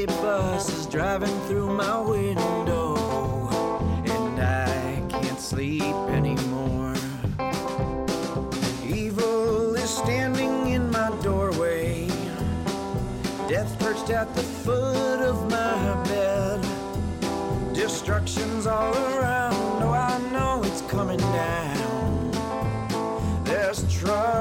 city bus is driving through my window, and I can't sleep anymore. Evil is standing in my doorway, death perched at the foot of my bed. Destruction's all around, oh, I know it's coming down. There's troubled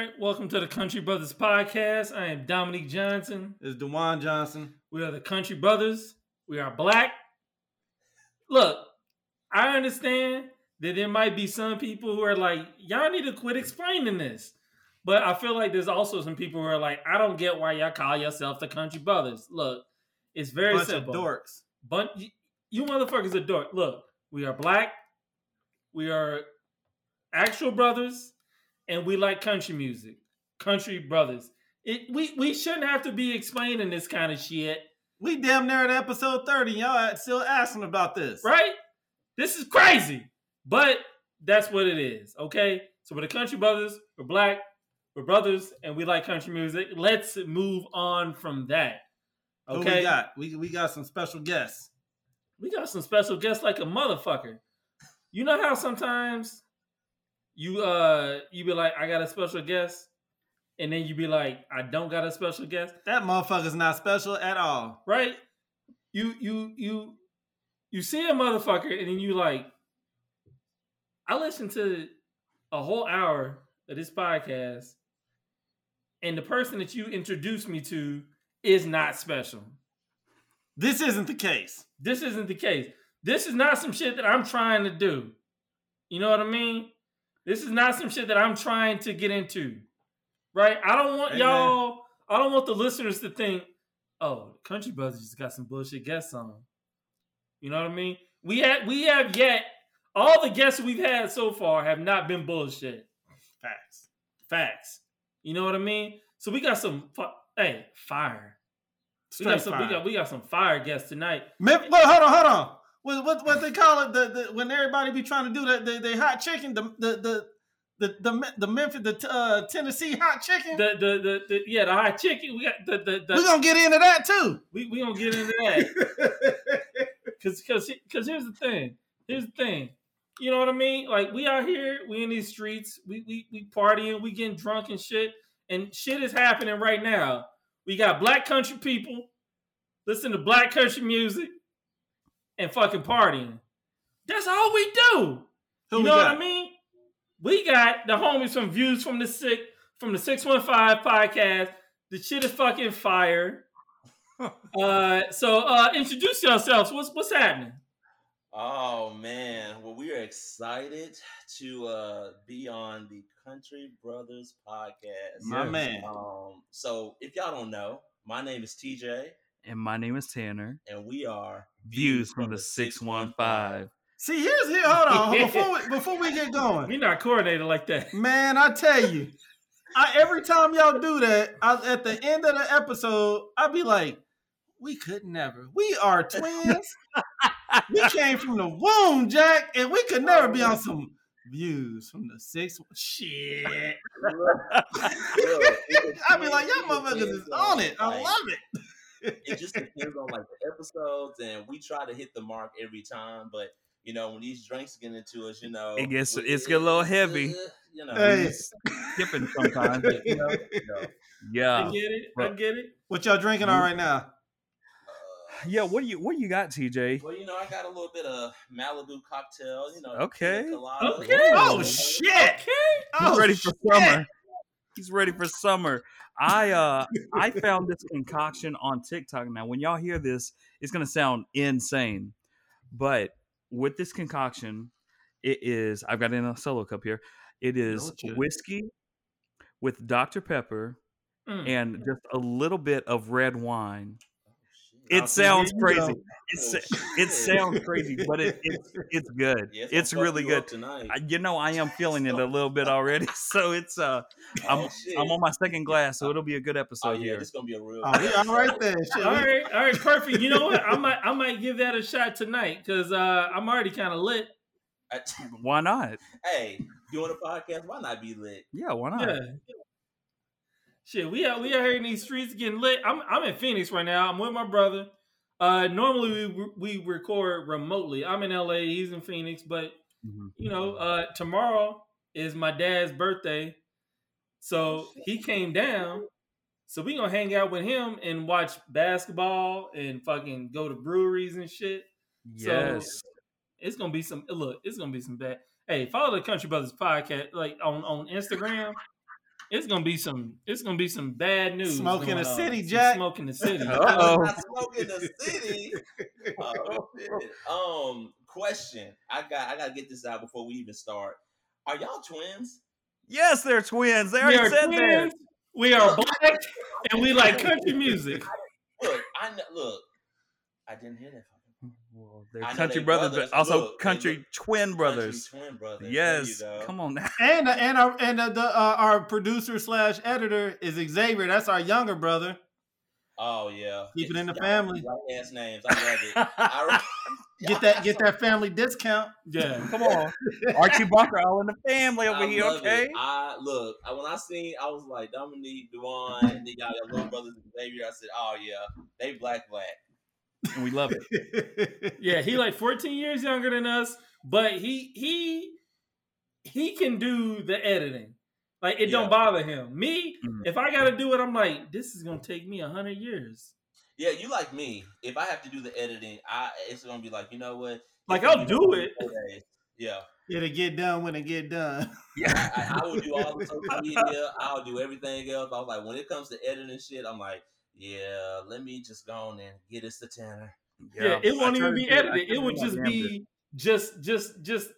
right, welcome to the Country Brothers Podcast. I am Dominique Johnson. It's Dewan Johnson. We are the Country Brothers. We are black. Look, I understand that there might be some people who are like, y'all need to quit explaining this. But I feel like there's also some people who are like, I don't get why y'all call yourself the Country Brothers. Look, it's very Bunch simple. of dorks. But you, you motherfuckers are dork. Look, we are black. We are actual brothers, and we like country music. Country brothers. It we we shouldn't have to be explaining this kind of shit, We damn near at episode 30. Y'all still asking about this. right? This is crazy, but that's what it is. Okay, so we're the country brothers. We're black. We're brothers, and we like country music. Let's move on from that. Who Okay, we got? We, we got some special guests. we got some special guests like a motherfucker. You know how sometimes you uh you be like, I got a special guest, and then you be like, I don't got a special guest, That motherfucker's not special at all. right? You you you you see a motherfucker, and then you like, I listened to a whole hour of this podcast, and the person that you introduced me to is not special. This isn't the case. This isn't the case. This is not some shit that I'm trying to do. You know what I mean? This is not some shit that I'm trying to get into. Right? I don't want Hey, y'all, I don't want the listeners to think, oh, Country Brothers just got some bullshit guests on. You know what I mean? We have we have yet all the guests we've had so far have not been bullshit. Facts. Facts. You know what I mean? So we got some hey, fire. We got some we fire. got we got some fire guests tonight. Mem- hold on, hold on. What, what what they call it? The, the when everybody be trying to do that, the, the hot chicken, the the the the the, the Memphis, the uh, Tennessee hot chicken. the, the the the yeah the hot chicken we got the the, the We're gonna get into that too. we we gonna get into that because because because here's the thing here's the thing you know what I mean like we out here we in these streets we we we partying we getting drunk and shit and shit is happening right now we got black country people listen to black country music and fucking partying that's all we do Who you we know what? I mean? We got the homies from Views from the Sick from the 615 podcast. The shit is fucking fire. uh so uh introduce yourselves. What's what's happening? Oh man, well we are excited to uh be on the Country Brothers podcast. My Yes. man. Um so if y'all don't know, my name is TJ And my name is Tanner. and we are Views from the 615. See, here's here. Hold on, before we, before we get going, we're not coordinated like that. man. I tell you, I every time y'all do that, I, at the end of the episode, I be like, "We could never. We are twins. we came from the womb, Jack, and we could never be on some views from the six. Shit. I be like, y'all motherfuckers is on it. I love it. It just depends on like the episodes and we try to hit the mark every time, but you know, when these drinks get into us, you know, It gets- we- it's get a little heavy. uh, You know, Hey. Skipping sometimes. but, you know, you know, I get it. I get it. What y'all drinking on right now? uh, Yeah, what do you what do you got, TJ? Well, you know, I got a little bit of Malibu cocktail, you know. Okay. pina colada. Okay. Oh shit! Okay. He's Oh, ready for shit. summer. He's ready for summer. I uh I found this concoction on TikTok. Now, when y'all hear this, it's gonna sound insane. But with this concoction, it is I've got it in a solo cup here. It is whiskey with Dr. Pepper Mm. and just a little bit of red wine. Oh, shit. It Oh, see, sounds crazy. go. It, Oh, sa- it shit. sounds crazy, but it, it's it's good. Yeah, gonna it's really good. tonight. I- You know, I am feeling it a little bit already, so it's uh, I'm Oh. I'm on my second glass, so it'll be a good Oh episode yeah, here. It's gonna be a real. Oh, we all right there. Shit, All we- right, all right, perfect. You know what? I might I might give that a shot tonight because uh I'm already kind of lit. Why not? hey, doing a podcast, why not be lit? Yeah, why not? Yeah. Shit, we out we out here in these streets getting lit. I'm I'm in Phoenix right now. I'm with my brother. Uh, normally we we record remotely. I'm in LA. He's in Phoenix, but Mhm. you know, uh, tomorrow is my dad's birthday, so he came down. So we gonna hang out with him and watch basketball and fucking go to breweries and shit. Yes. It's gonna be some look. It's gonna be some bad. Hey, follow the Country Brothers podcast like on on Instagram. It's gonna be some. It's gonna be some bad news. Smoking in the city, Some Jack. Smoke in the city. Uh-oh. Not smoking the city. Oh. Um, question. I got. I gotta get this out before we even start. Are y'all twins? yes, they're twins. They we already are said that. twins. We are black, and we like country music. Look, I know. Look, I didn't hear that. From Well, they're country they brothers, brothers. but also Look, country look- twin brothers. Country twin brothers. Yes. You. Come on now. And and our and uh, the uh, our producer slash editor is Xavier. That's our younger brother. Oh yeah. Keep it in the family. Ass names. I love it. I, Get that get that family discount. Yeah. Come on. Archie Bunker all in the family over I here, okay? It. I look. I, when I seen, I was like Dominique, Dewan, and then y'all got little brothers Xavier. I said, oh yeah, they black black. And we love it. Yeah, he like 14 years younger than us, but he he he can do the editing. Like it Yeah. don't bother him. Me, Mhm. if I gotta do it, I'm like, this is gonna take me a hundred years. Yeah, you like me. If I have to do the editing, I it's gonna be like, you know what? Like, I'll do it. four days. Yeah, It'll get done when it get done. I, I, I will do all the social media. I'll do everything else. I was like, when it comes to editing shit, I'm like, yeah, let me just go on and get us the Tanner. Yeah, it won't I even be to edited. try It would just damnedest. be just just just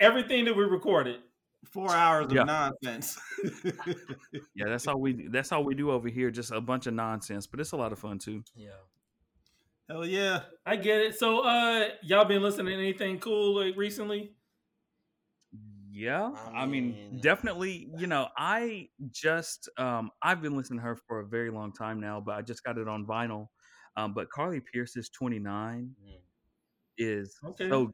everything that we recorded. Four hours of Yeah. nonsense. Yeah, that's all we that's all we do over here, just a bunch of nonsense, but it's a lot of fun too. Yeah. Hell yeah. I get it. So uh y'all been listening to anything cool like recently? Yeah, I I mean, mean- definitely. You know, I just um I've been listening to her for a very long time now, but I just got it on vinyl. Um, but Carly Pearce's "29" Mm. is Okay. so,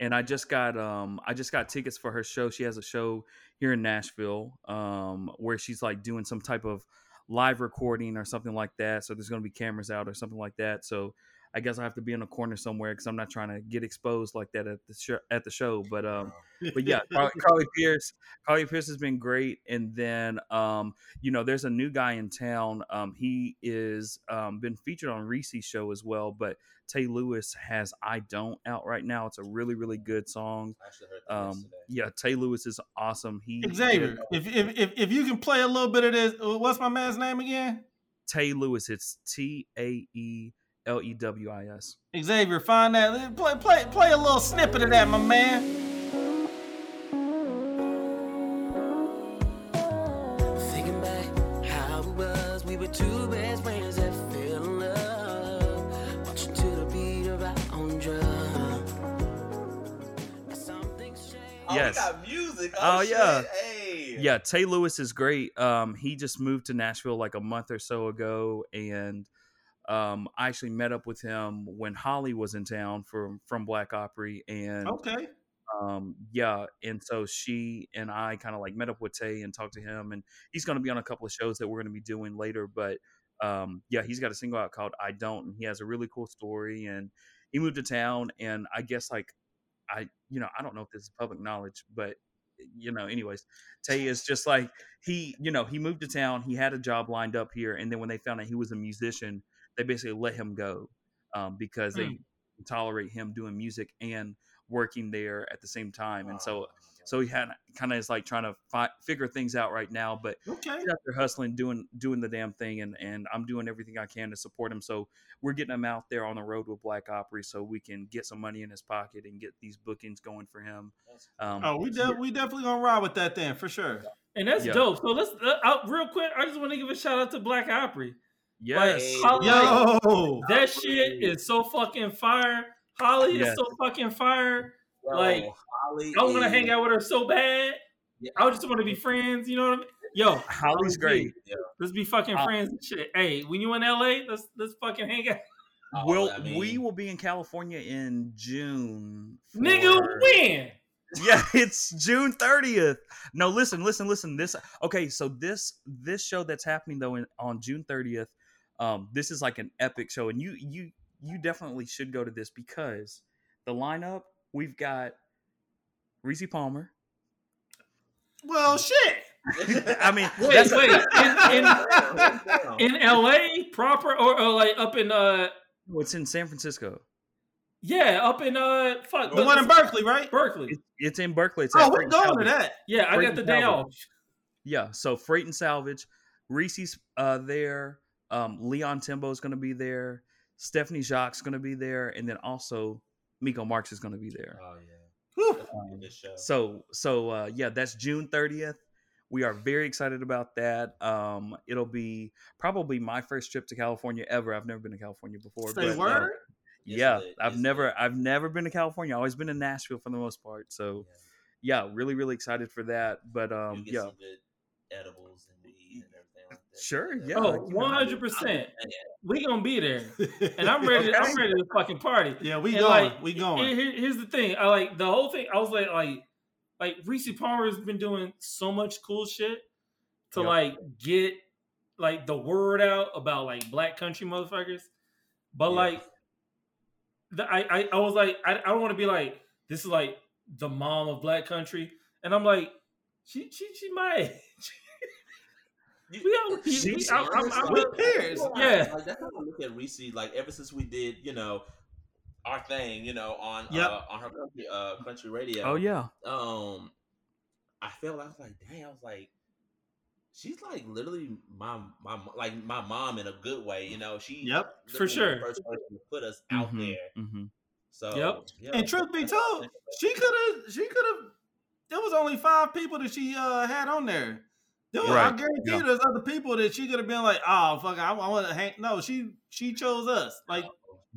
and I just got um I just got tickets for her show. She has a show here in Nashville, um, where she's like doing some type of live recording or something like that. So there's going to be cameras out or something like that. So I guess I have to be in a corner somewhere because I'm not trying to get exposed like that at the show. At the show, but um but yeah, Carly, Carly Pearce, Carly Pearce has been great. And then, um, you know, there's a new guy in town. Um, he is um, been featured on Reese's show as well. But Tae Lewis has "I Don't" out right now. It's a really, really good song. I actually heard Um, yeah, Tae Lewis is awesome. He Xavier, if, if if if you can play a little bit of this, uh, what's my man's name again? Tay Lewis. It's T A E L E W I S. Xavier, find that. Play play play a little snippet of that, my man. Thinking back how it was, we were two best friends that fell in love. Watching to the beat of our own drum. Something changed. Oh, Yes. we got music. Oh, Oh, yeah. Hey. Yeah, Tae Lewis is great. Um, he just moved to Nashville like a month or so ago, and um, I actually met up with him when Holly was in town from from Black Opry, and Okay. um, yeah, and so she and I kind of like met up with Tae and talked to him, and he's going to be on a couple of shows that we're going to be doing later. But um, yeah, he's got a single out called "I Don't," and he has a really cool story. And he moved to town, and I guess like I, you know, I don't know if this is public knowledge, but you know, anyways, Tae is just like he, you know, he moved to town. He had a job lined up here, and then when they found out he was a musician, they basically let him go um, because they Hmm. tolerate him doing music and working there at the same time. And so, Oh, so he had kind of is like trying to fi- figure things out right now. But Okay. he's out there hustling, doing doing the damn thing, and and I'm doing everything I can to support him. So we're getting him out there on the road with Black Opry, so we can get some money in his pocket and get these bookings going for him. Um, Oh, we de- we definitely gonna ride with that then for sure. And that's Yeah. dope. So let's uh, out real quick. I just want to give a shout out to Black Opry. Yes, Hey. Holly, Yo, that shit is so fucking fire. Holly Yes. is so fucking fire. Yo, Like, Holly I want to hang out with her so bad. Yeah. I just want to be friends. You know what I mean? Yo, Holly's great. Let's be fucking Uh, friends and shit. Hey, when you in LA, let's let's fucking hang out. Oh, Will I mean, we will be in California in June? Nigga, when? yeah, it's June 30th. No, listen, listen, listen. This okay, so this this show that's happening though in, on June 30th, um, this is like an epic show, and you you you definitely should go to this because the lineup we've got Rissi Palmer. Well, shit. I mean, Wait, that's wait. In, in, in LA proper or, or like up in uh what's in San Francisco. yeah, up in uh fuck The one in Berkeley, right? Berkeley. It's, it's in Berkeley. It's Oh, we're Freight and going to that. Yeah, I got the and day Salvage. off. Yeah, so Freight and Salvage, Reese's uh, there. Um, Leon Timbo is going to be there. Stephanie Jacques is going to be there, and then also Miko Marks is going to be there. Oh yeah, Whew. that's gonna be a good show. So, so uh, yeah, that's June thirtieth. We are very excited about that. Um, it'll be probably my first trip to California ever. I've never been to California before. Say but, uh, word. Yeah, lit, I've never, lit. I've never been to California. I've always been in Nashville for the most part. So, yeah, really, really excited for that. But You um, get yeah, some good edibles and weed and everything like that. Sure, That- yeah. Oh, one hundred percent. We gonna be there, and I'm ready. I'm ready to fucking party. Yeah, we And, going. like, we going. here- here's the thing. I like the whole thing. I was like, like, like Rissi Palmer has been doing so much cool shit to Yep. like get like the word out about like black country motherfuckers. But Yeah. like, the, I, I I was like, I, I don't want to be like this is like the mom of black country, and I'm like, she she she my age. we all, we, She- we, peers. Yeah. Like that's how I look at Reese. Like ever since we did, you know, our thing, you know, on Yep. uh, on her country uh country radio. oh yeah, Um, I felt I was like, dang, I was like, she's like literally my my like my mom in a good way. You know, she Yep. For sure. the first person to put us out Mhm, there. mhm. So Yep. yeah. And truth be told, she could have. She could have. There was only five people that she uh, had on there. There was, I guarantee yeah. there's other people that she could have been like, "Oh, fuck, I, I want to hang." No, she she chose us. Like,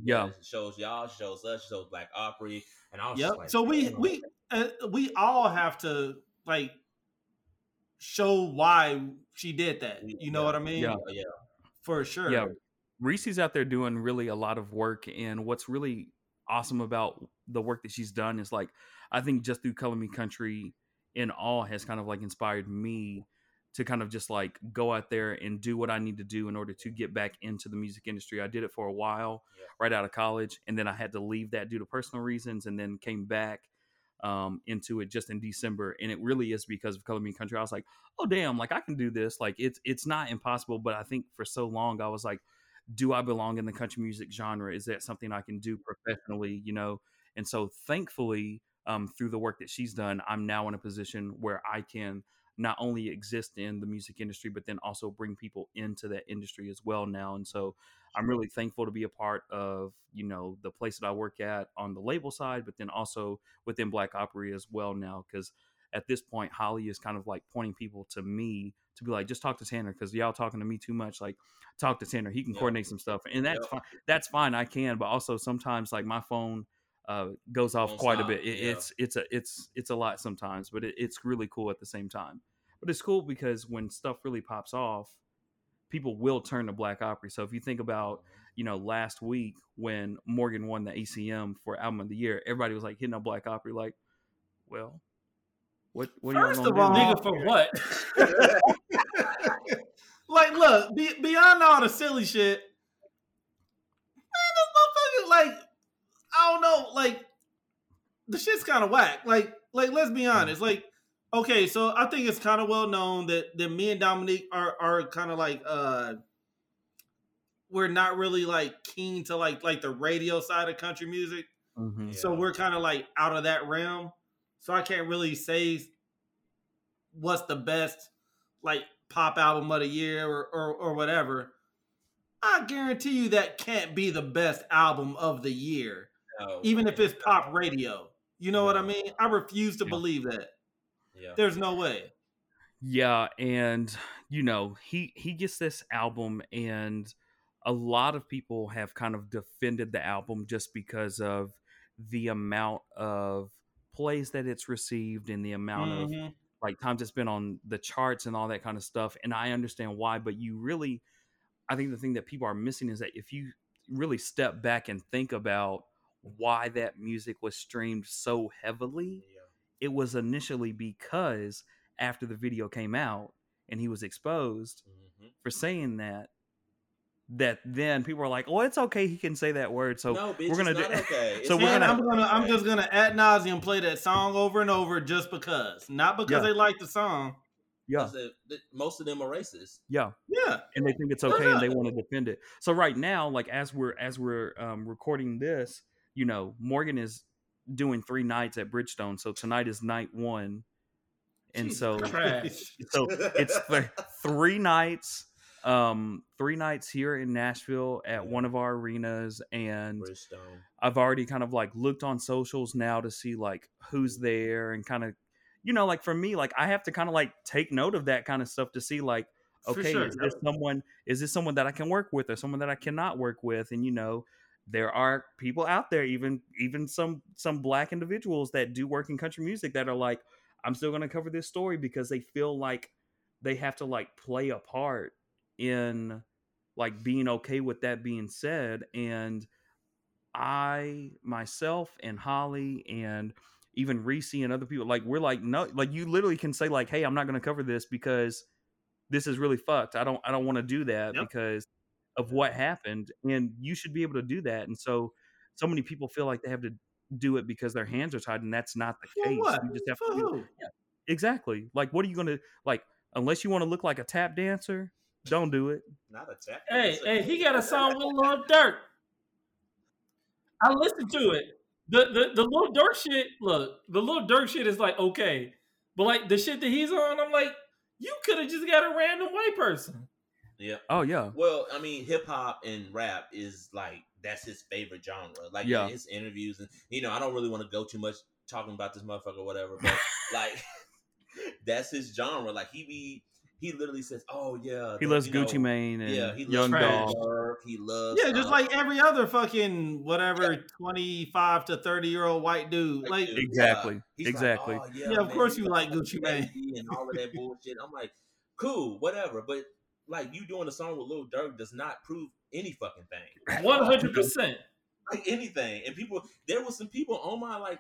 Yeah. She shows y'all, she shows us, she shows Black Opry, and I was yep. like, so we we uh, we all have to like show why she did that. You know Yeah. what I mean? Yeah. yeah, For sure. Yeah. Reese's out there doing really a lot of work, and what's really awesome about the work that she's done is like I think just through Color Me Country in all has kind of like inspired me to kind of just like go out there and do what I need to do in order to get back into the music industry. I did it for a while Yeah. right out of college, and then I had to leave that due to personal reasons, and then came back um, into it just in December. And it really is because of Color Me Country. I was like, oh damn, like I can do this. Like it's it's not impossible, but I think for so long I was like, do I belong in the country music genre? Is that something I can do professionally? You know, and so thankfully, um, through the work that she's done, I'm now in a position where I can not only exist in the music industry, but then also bring people into that industry as well now. And so I'm really thankful to be a part of, you know, the place that I work at on the label side, but then also within Black Opry as well now. Cause at this point, Holly is kind of like pointing people to me to be like, just talk to Tanner because y'all talking to me too much. Like, talk to Tanner. He can Yeah. coordinate some stuff. And that's Yeah. fine. That's fine. I can. But also sometimes like my phone uh, goes off Won't quite stop, a bit. It, yeah. It's it's a it's it's a lot sometimes, but it, it's really cool at the same time. But it's cool because when stuff really pops off, people will turn to Black Opry. So if you think about you know last week when Morgan won the ACM for Album of the Year, everybody was like hitting up Black Opry, like, well, what what are you of gonna all- do? nigga for what? like, look, be, beyond all the silly shit, man, this motherfucker, like, I don't know, like, the shit's kind of whack. Like, like, let's be honest. Like, okay, so I think it's kind of well known that that me and Dominique are are kind of like, uh, we're not really like keen to like like the radio side of country music. Mhm. So Yeah. we're kind of like out of that realm. So I can't really say what's the best like pop album of the year or, or or whatever. I guarantee you that can't be the best album of the year, No, even if it's pop radio. You know what I mean? I refuse to Yeah. believe that. Yeah. There's no way. Yeah, and you know, he he gets this album and a lot of people have kind of defended the album just because of the amount of plays that it's received and the amount of Mhm. like times it's been on the charts and all that kind of stuff and i understand why but you really i think the thing that people are missing is that if you really step back and think about why that music was streamed so heavily Yeah. it was initially because after the video came out and he was exposed Mhm. for saying that, that then people were like, "Oh, it's okay. He can say that word." So no, bitch, we're gonna it's do. not okay. so we're gonna- I'm gonna I'm just gonna ad nauseum play that song over and over just because. Not because Yeah. they like the song. Yeah, 'Cause the- the- most of them are racist. yeah. Yeah. and they think it's Why okay and they want to defend it. So right now, like as we're as we're um, recording this, you know, Morgan is doing three nights at Bridgestone. So tonight is night one, and Jesus so Trash. so it's th- three nights, um, three nights here in Nashville at one of our arenas, and Bridgestone. I've already kind of like looked on socials now to see like who's there and kind of, you know, like for me, like I have to kind of like take note of that kind of stuff to see like, okay, sure. is this someone, is this someone that I can work with or someone that I cannot work with? And you know, there are people out there, even even some some black individuals that do work in country music that are like, I'm still going to cover this story because they feel like they have to like play a part in like being okay with that being said and I myself and Holly and even Reese and other people like we're like no like you literally can say like hey I'm not going to cover this because this is really fucked I don't I don't want to do that Yep. because of what happened and you should be able to do that and so so many people feel like they have to do it because their hands are tied and that's not the case what? you just have For to do who? exactly like what are you going to like unless you want to look like a tap dancer don't do it Not a tap. Hey, dancer. hey, he got a song with Lil Durk. I listened to it. The the the Lil Durk shit. Look, the Lil Durk shit is like okay, but like the shit that he's on, I'm like, you could have just got a random white person. Yeah. oh yeah Well, I mean, hip hop and rap is like that's his favorite genre. Like Yeah. in his interviews, and you know, I don't really want to go too much talking about this motherfucker or whatever, but like that's his genre. Like he be he literally says, "Oh yeah, he the- loves you know, Gucci Mane and Yeah, he Young loves Dog He loves Yeah, just um, like every other fucking whatever twenty five to thirty year old white dude. Like dude, Exactly, He's like, exactly. "Oh, yeah, Yeah, of man, course you you like Gucci Mane." and all of that bullshit. I'm like, cool, whatever. But like you doing a song with Lil Durk does not prove any fucking thing. One hundred percent. like anything. And people, there was some people on my like,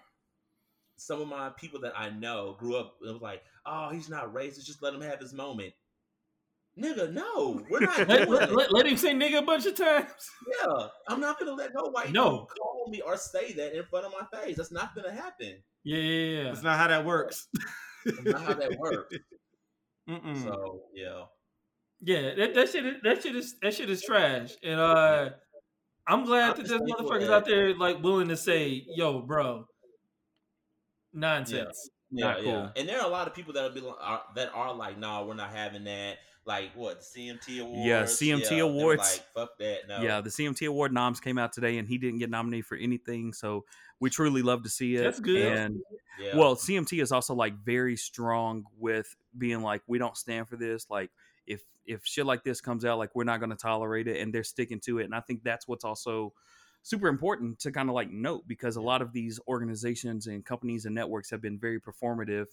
some of my people that I know grew up. It was like, oh, he's not racist. Just let him have his moment. Nigga, no, we're not Let, let, let, let him say nigga a bunch of times. Yeah, I'm not gonna let no white No. dude call me or say that in front of my face. That's not gonna happen. Yeah, yeah, yeah. that's not how that works. That's not how that works. Mm-mm. So yeah, Yeah, that, that shit is that shit is that shit is trash. And uh I'm glad I'm that there's motherfuckers out there like willing to say, yo, bro. Nonsense. yeah, Not yeah. cool. And there are a lot of people that be are, that are like, no, we're not having that. Like what the CMT awards? Yeah, CMT they were awards. Like fuck that. No. Yeah, the CMT award noms came out today, and he didn't get nominated for anything. So we truly love to see it. That's good. And Yeah. well, CMT is also like very strong with being like, we don't stand for this. Like if if shit like this comes out, like we're not going to tolerate it, and they're sticking to it. And I think that's what's also super important to kind of like note because a lot of these organizations and companies and networks have been very performative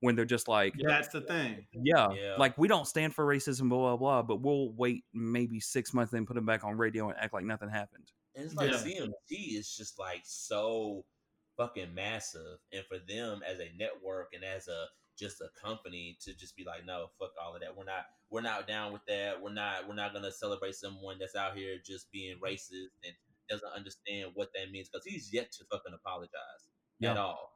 when they're just like That's the thing. yeah, Yeah. like we don't stand for racism, blah blah blah. But we'll wait maybe six months and put them back on radio and act like nothing happened. And it's like Yeah. CMT is just like so fucking massive, and for them as a network and as a just a company to just be like, no, fuck all of that. We're not, we're not down with that. We're not, we're not gonna celebrate someone that's out here just being racist and doesn't understand what that means because he's yet to fucking apologize at Yeah. all.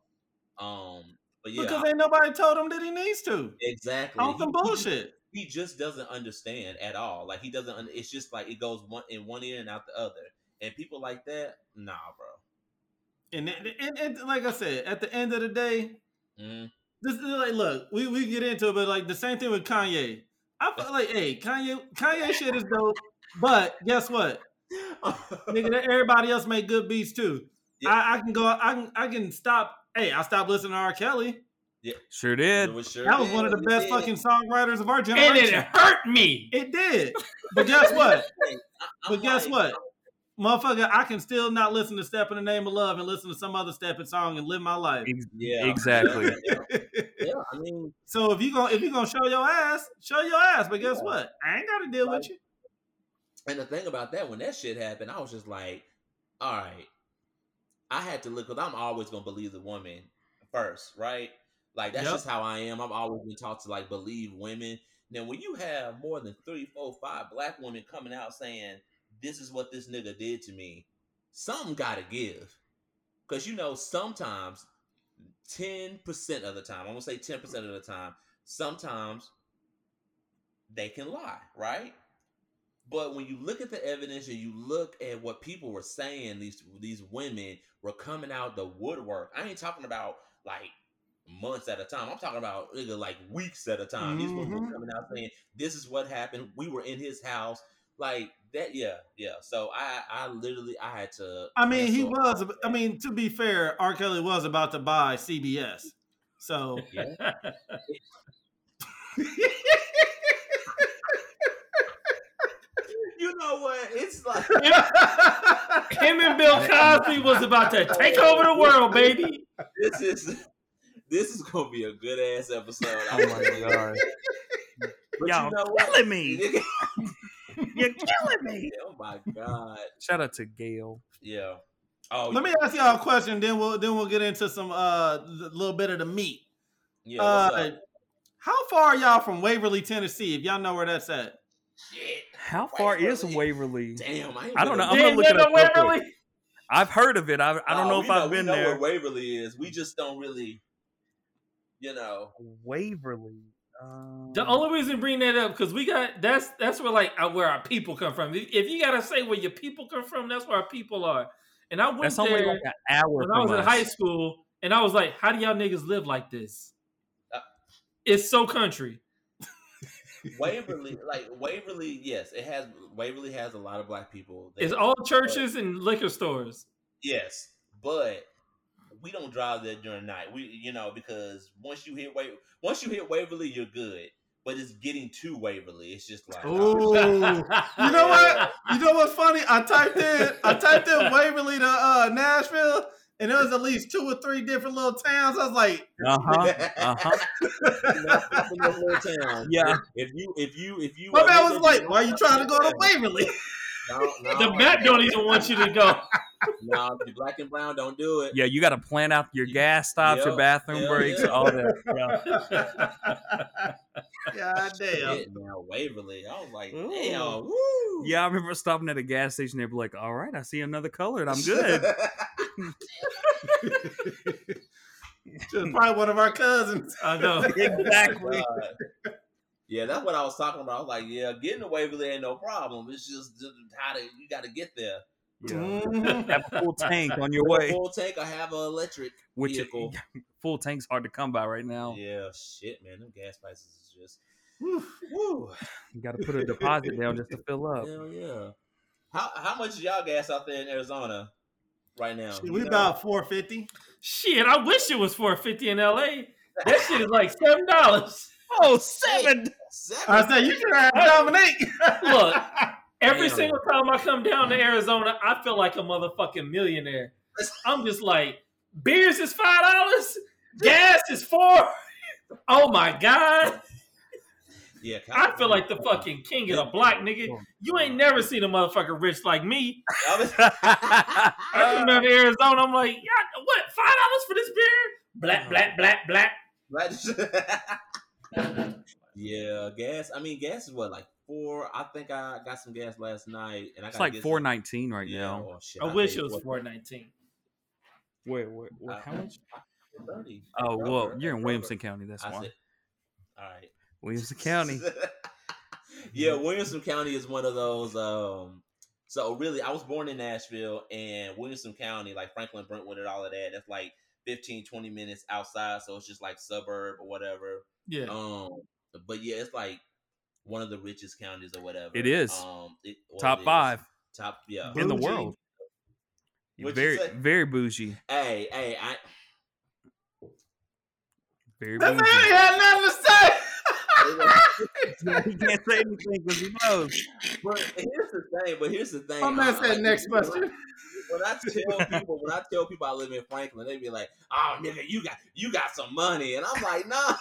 Um, but yeah, Because ain't nobody told him that he needs to. exactly. On some he- bullshit. he just doesn't understand at all. Like he doesn't. un- It's just like it goes one in one ear and out the other. And people like that, nah, bro. And, and, and, and like I said, at the end of the day, Mm. This is like, look, we, we get into it, but like the same thing with Kanye. I feel like, hey, Kanye, Kanye shit is dope, but guess what, nigga, everybody else make good beats too. Yeah. I, I can go, I can, I can stop. Hey, I stopped listening to R. Kelly. Yeah, Sure did. Was sure That was did, one of the best fucking songwriters of our generation. And generation. it hurt me. It did, but guess what? Hey, I- I'm But guess like- what? Motherfucker, I can still not listen to Step in the Name of Love and listen to some other Stepping song and live my life. Yeah, Exactly. Yeah, yeah, I mean, so if you gonna if you gonna show your ass, show your ass. But guess what? I ain't gotta deal with you. and the thing about that, when that shit happened, I was just like, all right. I had to look because I'm always gonna believe the woman first, right? Like that's Yep. just how I am. I've always been taught to like believe women. Now, when you have more than three, four, five black women coming out saying this is what this nigga did to me, something gotta give. Cause you know sometimes ten percent of the time, I'm gonna say ten percent of the time, sometimes they can lie, right? But when you look at the evidence and you look at what people were saying, these these women were coming out the woodwork. I ain't talking about like months at a time. I'm talking about nigga, like weeks at a time. These women were Mhm. coming out saying, "This is what happened. We were in his house." Like that, yeah, yeah. So I, I literally, I had to. I mean, he cancel- was. I mean, to be fair, R. Kelly was about to buy CBS. So Yeah. You know what? It's like Him and Bill Cosby was about to take over the world, baby. this is this is gonna be a good ass episode. Oh my god. But Y'all you know what? killing me. You're killing me. oh my god. Shout out to Gail. Yeah. Oh, let me ask y'all a question. Then we'll then we'll get into some uh a little bit of the meat. yeah. Uh. How far are y'all from Waverly, Tennessee? If y'all know where that's at. Shit. How far is Waverly. Waverly? Damn, I, I don't know. I'm gonna look been it up to real quick. Waverly? I've heard of it. I, I don't Oh, know we if I've we been know there. where Waverly is. We just don't really, you know. Waverly. Um, The only reason to bring that up because we got that's that's where like uh, where our people come from. If if you gotta say where your people come from, that's where our people are. And I went there like an hour when I was in high school, and I was like, "How do y'all niggas live like this?" Uh, it's so country. Waverly, like Waverly, yes, it has. Waverly has a lot of black people. It's all churches and liquor stores. Yes, but we don't drive there during the night. We, you know, because once you hit Wa- once you hit Waverly, you're good. But it's getting to Waverly. It's just like, Ooh. You know what? You know what's funny? I typed in I typed in Waverly to uh, Nashville, and there was at least two or three different little towns. I was like, Uh huh. Uh huh. you know, it's in those little towns. Yeah. If you, if you, if you, my are man was like, "Why are you trying to go to Waverly?" No, no, the map don't even want you to go. No, the black and brown don't do it. Yeah, you got to plan out your gas stops, your bathroom Hell breaks, yeah. all that. Yeah. God damn. Shit, now Waverly. I was like, Ooh. damn, woo. Yeah, I remember stopping at a gas station. They were like, "All right, I see another color, and I'm good." Just probably one of our cousins. I know. exactly. God. Yeah, that's what I was talking about. I was like, yeah, getting to Waverly ain't no problem. It's just, just how to you got to get there. Yeah. Mhm. Have a full tank on your way, Full tank I have an electric which vehicle. full tank's hard to come by right now. Yeah, shit, man. Them gas prices is just, Whew. woo. You got to put a deposit down just to fill up. Hell yeah. How how much is y'all gas out there in Arizona right now? Shit, we know? about four fifty. Shit, I wish it was four fifty in LA. That shit is like seven dollars. Oh, seven. Seven. I said you can have Dominique. Look, every Damn. single time I come down to Arizona, I feel like a motherfucking millionaire. I'm just like, beers is five dollars, gas is four. Oh my god, yeah, I feel like the fucking king of the block, nigga. You ain't never seen a motherfucker rich like me. I remember Arizona. I'm like, yeah, what? Five dollars for this beer? Black, black, black, black. Right? yeah, gas. I mean, gas is what like four. I think I got some gas last night, and I It's like get four some- nineteen right Yeah, now. oh, shit, I I wish it was four nineteen. Wait, wait, wait Uh, how much? 30. Oh, Kroger, well, you're in Kroger. Williamson County. That's I why. said, all right. Williamson County. yeah, Williamson County is one of those. Um, so really, I was born in Nashville, and Williamson County, like Franklin, Brentwood, and all of that, that's like 15, 20 minutes outside. So it's just like suburb or whatever. Yeah. Um, but yeah, it's like one of the richest counties or whatever. It is. um, it, Top it is. five top, yeah. in the world. What'd Very, very bougie. Hey, hey, I. Very That man bougie. ain't had nothing to say. he can't say anything because he knows. But here's the thing. But here's the thing. My man I- said like, next question. When I tell people, when I tell people I live in Franklin, they be like, "Oh, nigga, you got you got some money," and I'm like, "Nah,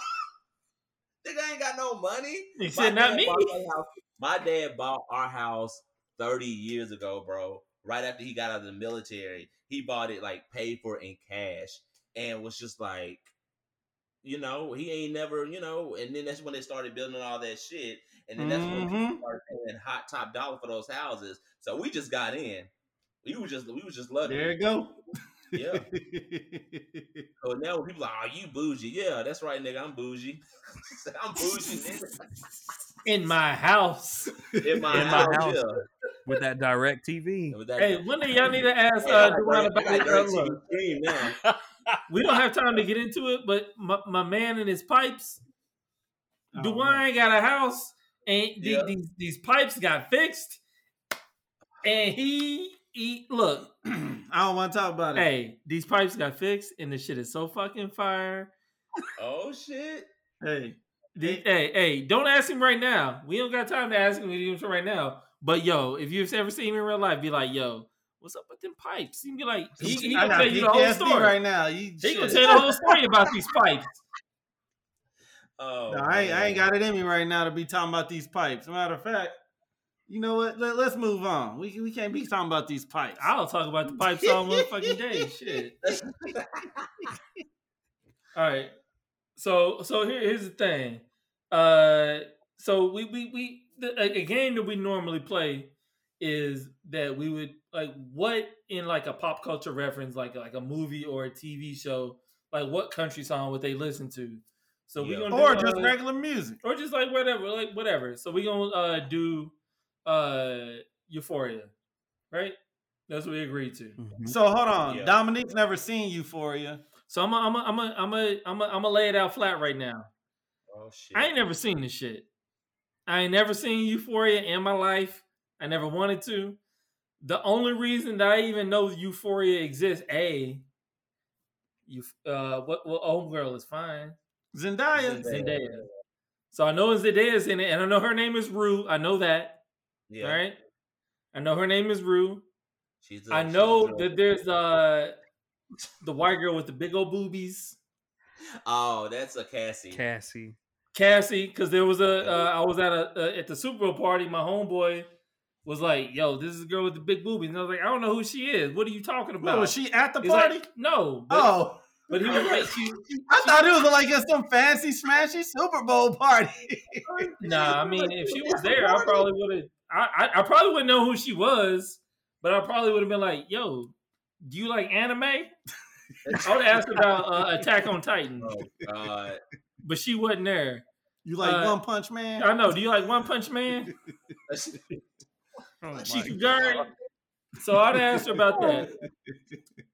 nigga, ain't got no money." He My said, "Not dad me." bought our house- My dad bought our house 30 years ago, bro. Right after he got out of the military, he bought it like paid for in cash. and was just like, you know, he ain't never, you know, and then that's when they started building all that shit, and then that's when Mhm. people started paying hot top dollar for those houses. So we just got in. We was just we was just lucky. There you go. Yeah. So now when people are like, "Oh, you bougie?" Yeah, that's right, nigga. I'm bougie. I'm bougie, nigga. In my house. In my, In my house, house. yeah. with that DirecTV. That- Hey, one day y'all need to ask Hey, uh, Duran about direct- it. got direct look, TV stream now. we don't have time to get into it, but my, my man and his pipes, Oh, Dwayne got a house, and the- Yeah. these these pipes got fixed, and he he look. I don't want to talk about it. hey, these pipes got fixed, and this shit is so fucking fire. Oh shit! Hey, The- hey, hey, don't ask him right now. We don't got time to ask him anything right now. But yo, if you've ever seen him in real life, be like, yo, what's up with them pipes? He can be like, he, he I can got tell you the whole story. right now. You, He can shit. tell the whole story about these pipes. Oh, No, I, ain't, I ain't got it in me right now to be talking about these pipes. Matter of fact, you know what? Let, us move on. We, we can't be talking about these pipes. I'll talk about the pipes all motherfucking day. Shit. All right. So so here, here's the thing. Uh, so we we we the, a, a game that we normally play is that we would like what in like a pop culture reference, like like a movie or a TV show, like what country song would they listen to? So we Yeah. gonna or do, just uh, regular music. or just like whatever, like whatever. So we gonna uh, do uh Euphoria, right? That's what we agreed to. Mhm. So hold on. Yeah. Dominique's never seen Euphoria. So I'm a, I'm a, I'm a, I'm a, I'm a, I'm gonna lay it out flat right now. Oh shit! I ain't never seen this shit. I ain't never seen Euphoria in my life. I never wanted to. The only reason that I even know Euphoria exists, a, you, uh, what, what, home girl is fine, Zendaya. Zendaya. Zendaya. So I know Zendaya's in it, and I know her name is Rue. I know that, Yeah, all right. I know her name is Rue. she's. a- I she's a know that there's uh the white girl with the big old boobies. Oh, that's a Cassie. Cassie. Cassie, because there was a uh, I was at a uh, at the Super Bowl party. My homeboy was like, "Yo, this is a girl with the big boobies," and I was like, "I don't know who she is. What are you talking about?" What, was she at the He's party? like, "No," but, oh, but he was like, she, I thought it was like at some fancy smashy Super Bowl party. "Nah, I mean, if she was there, I probably would have. I, I I probably wouldn't know who she was, but I probably would have been like, "Yo, do you like anime?" I would ask about uh, Attack on Titan, Oh god! but she wasn't there. you like Uh, One Punch Man? I know. Do you like One Punch Man? Oh She could guard. So I'd ask her about that.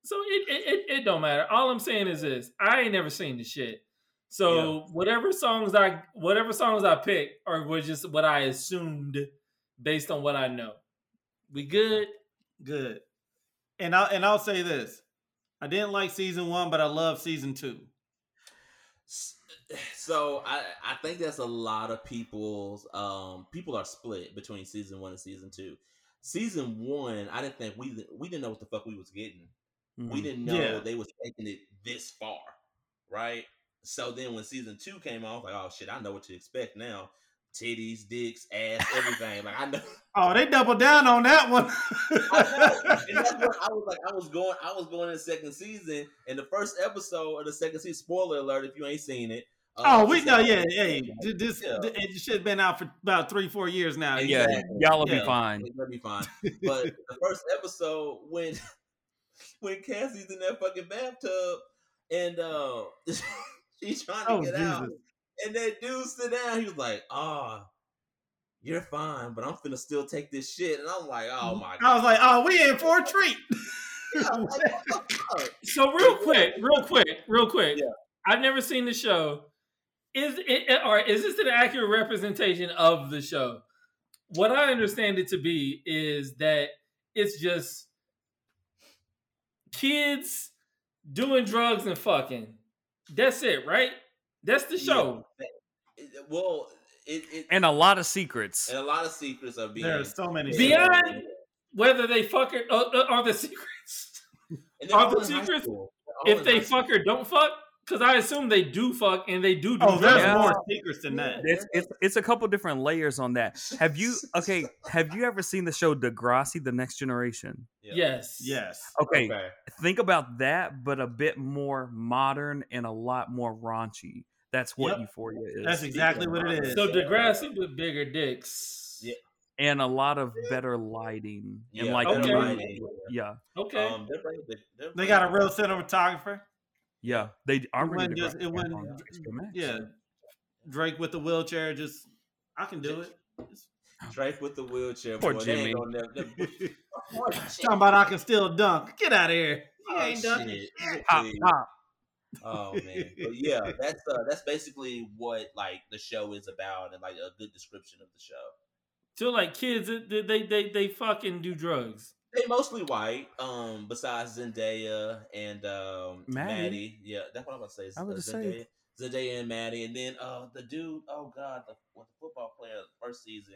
So it, it it it don't matter. All I'm saying is this: I ain't never seen the shit. So whatever songs I whatever songs I pick are were just what I assumed based on what I know. We good? Good. And I and I'll say this: I didn't like season one, but I love season two. So I I think that's a lot of people's um people are split between season one and season two. Season one, I didn't think we we didn't know what the fuck we was getting. We Mhm. didn't know Yeah. they was taking it this far, right? So then when season two came out, I was like, oh shit, I know what to expect now. Titties, dicks, ass, everything. like I know. Oh, they doubled down on that one. I know. And that's what I was like. I was going. I was going in the second season, and the first episode of the second season. Spoiler alert! If you ain't seen it. uh, oh, we it's know. out- Yeah, yeah. This Yeah. it should have been out for about three, four years now. Yeah, Exactly. y'all will Yeah. be fine. It'll be fine. But the first episode when when Cassie's in that fucking bathtub and uh she's trying to Oh, get out, Jesus. And that dude sit down. He was like, "Ah, you're fine, but I'm finna still take this shit." And I'm like, "Oh my God. I was like, oh, we in for a treat. I'm like, what the fuck? So real quick, real quick, real quick. Yeah. I've never seen the show. Is it or is this an accurate representation of the show? What I understand it to be is that it's just kids doing drugs and fucking. That's it, right? That's the show. It- well, it, it And a lot of secrets. and a lot of secrets are being There are so many. Beyond whether they fuck or uh, uh, are the secrets. And they're the secrets- school. They're all If they high fuck or don't fuck, because I assume they do fuck and they do do Oh, there's. Yeah. more secrets than that. It's, it's it's a couple different layers on that. Have you okay? Have you ever seen the show Degrassi: The Next Generation? Yeah. Yes. Yes. Okay, Okay. think about that, but a bit more modern and a lot more raunchy. That's what Yep. Euphoria is, That's exactly what it is. So Degrassi with bigger dicks. Yeah. and a lot of better lighting and like better new- lighting. yeah, Okay. Um, they're bringing they're They got a real cinematographer. yeah. They are It wasn't just- it Degrassi back wasn't- on HBO Max. Yeah. Drake with the wheelchair. Just I can do it. Drake with the wheelchair. Poor boy, Jimmy. ain't gonna never- Talking about I can still dunk. Get out of here. You oh, ain't dunking. shit. Pop, pop. Oh man, but yeah, that's uh, that's basically what like the show is about, and like a good description of the show. So like kids, they they they, they fucking do drugs. They mostly white, um, besides Zendaya and um, Maddie. Maddie. Yeah, that's what I'm about to say. is, I was uh, gonna say. Zendaya, Zendaya and Maddie, and then uh, the dude. Oh God, the, what the football player first season.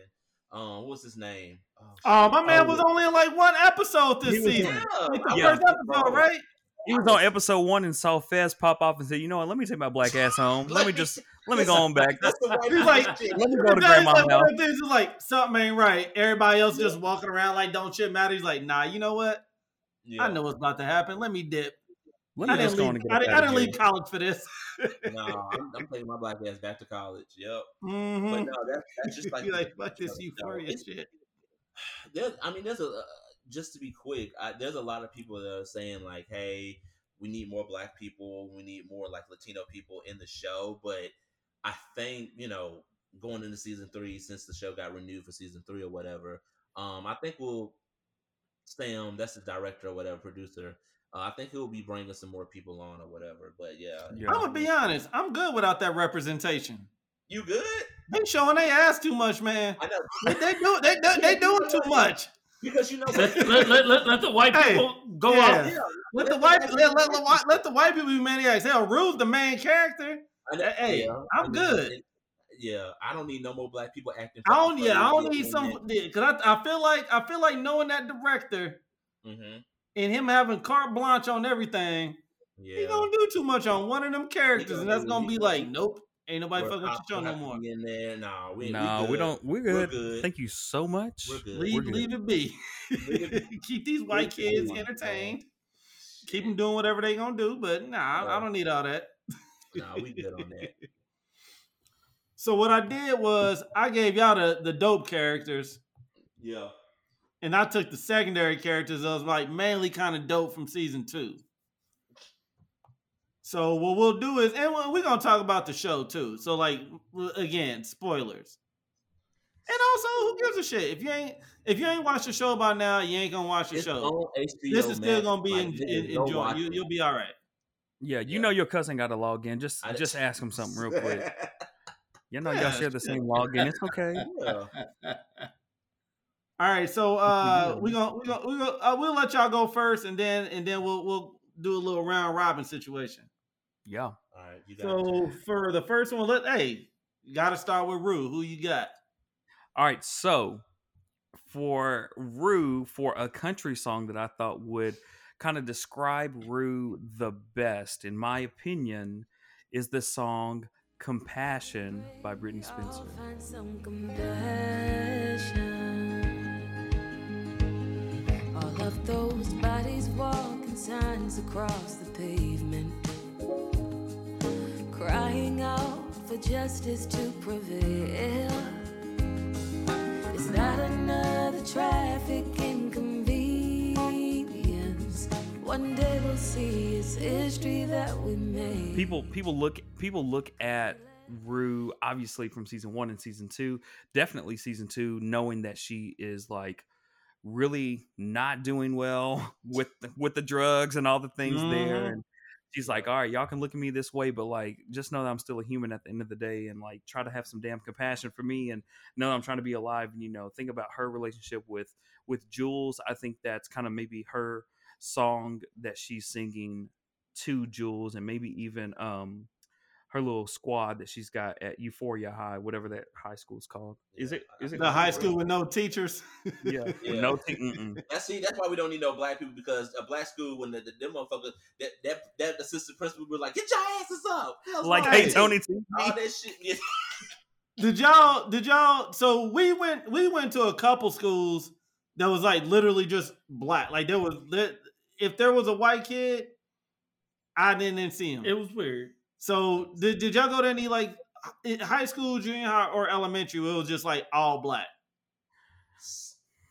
Um, what's his name? Oh, Oh, my man Oh, was only in like one episode this season. Yeah, Like the Yeah. first episode, right? He was on episode one and saw Fez pop off and said, "You know what? Let me take my black ass home. Let me just let me go on back. That's the white He's like- Let me go to grandma's like, house." one of the things is like something ain't right. Everybody else just walking around like don't shit matter. He's like, nah, you know what? Yeah. I know what's about to happen. Let me dip. Let I didn't, leave, on I, didn't, I didn't leave college for this. No, I'm, I'm taking my black ass back to college. Yep. But Mhm. no, that's that's just like Be like, fuck this euphoria it's- shit. there's I mean there's a uh, just to be quick, I, there's a lot of people that are saying like, hey, we need more black people, we need more like Latino people in the show, but I think you know going into season three since the show got renewed for season three or whatever, um, I think we'll Sam, that's the director or whatever producer. Uh, I think he'll be bringing some more people on or whatever. But yeah, Yeah. I'm gonna be honest. I'm good without that representation. you good? They showing their ass too much, man. I know They, they do they, they they doing too much. Because you know Let, let, let, let, let the white Hey, people go yeah. out. Yeah, Let the white let, let, the white let the white people be maniacs. Hell, Rue's the main character. I know- Hey, yeah, I'm I mean, good. it- Yeah, I don't need no more black people acting. I don't yeah, I don't need some because I, I feel like I feel like knowing that director Mm-hmm. and him having carte blanche on everything, Yeah. he Yeah, gonna do too much on one of them characters, and that's gonna be like, nope, ain't nobody Where fucking with cops your show no more. be In there, nah, we, no, we, we don't. We're We're good. good. Thank you so much. We're good. Leave, We're good. leave it be. Keep these white Leave it kids alone. entertained. Keep them doing whatever they gonna do, but nah, I- I don't need all that. Nah, we good on that. So what I did was I gave y'all the, the dope characters, Yeah. and I took the secondary characters that was like mainly kind of dope from season two. So what we'll do is, and we're gonna talk about the show too. So like again, spoilers. And also, who gives a shit if you ain't if you ain't watched the show by now, you ain't gonna watch the It's show. HBO This is still gonna be Like, in, in, go enjoy. You, you'll be all right. Yeah, you Yeah. know your cousin got to log in. Just I- just ask him something real quick. You know Yeah, y'all share the same login. It's okay. yeah. All right, so uh, we gonna we gonna we gonna uh, we'll let y'all go first, and then and then we'll we'll do a little round robin situation. Yeah. All right, you got So it. for the first one, let hey, you got to start with Rue. Who you got? All right, so for Rue, for a country song that I thought would kind of describe Rue the best, in my opinion, is the song Compassion by Brittney Spencer. I'll find some compassion. All of those bodies walking signs across the pavement, crying out for justice to prevail. Is that another traffic inconvenience? One day we'll see it's history that we made. People people look people look at Rue obviously from season 1 and season 2, definitely season 2 knowing that she is like really not doing well with the, with the drugs and all the things there Mhm. and she's like all right y'all can look at me this way but like just know that i'm still a human at the end of the day and like try to have some damn compassion for me and know i'm trying to be alive. And you know think about her relationship with with jules. I think that's kind of maybe her song that she's singing to jules and maybe even um her little squad that she's got at Euphoria High, whatever that high school's called. Is it? Is it The high school with no teachers. Yeah. with Yeah. No. Te-. That's see, that's why we don't need no black people because a black school when the, the them motherfuckers that that that assistant principal was like, get your asses up, Hell's Like, wrong hey with Tony, all that shit. Yeah. Did y'all? Did y'all? So we went. We went to a couple schools that was like literally just black. Like there was. If there was a white kid, I didn't see him. It was weird. So did, did y'all go to any like high school, junior high, or elementary? Where it was just like all black.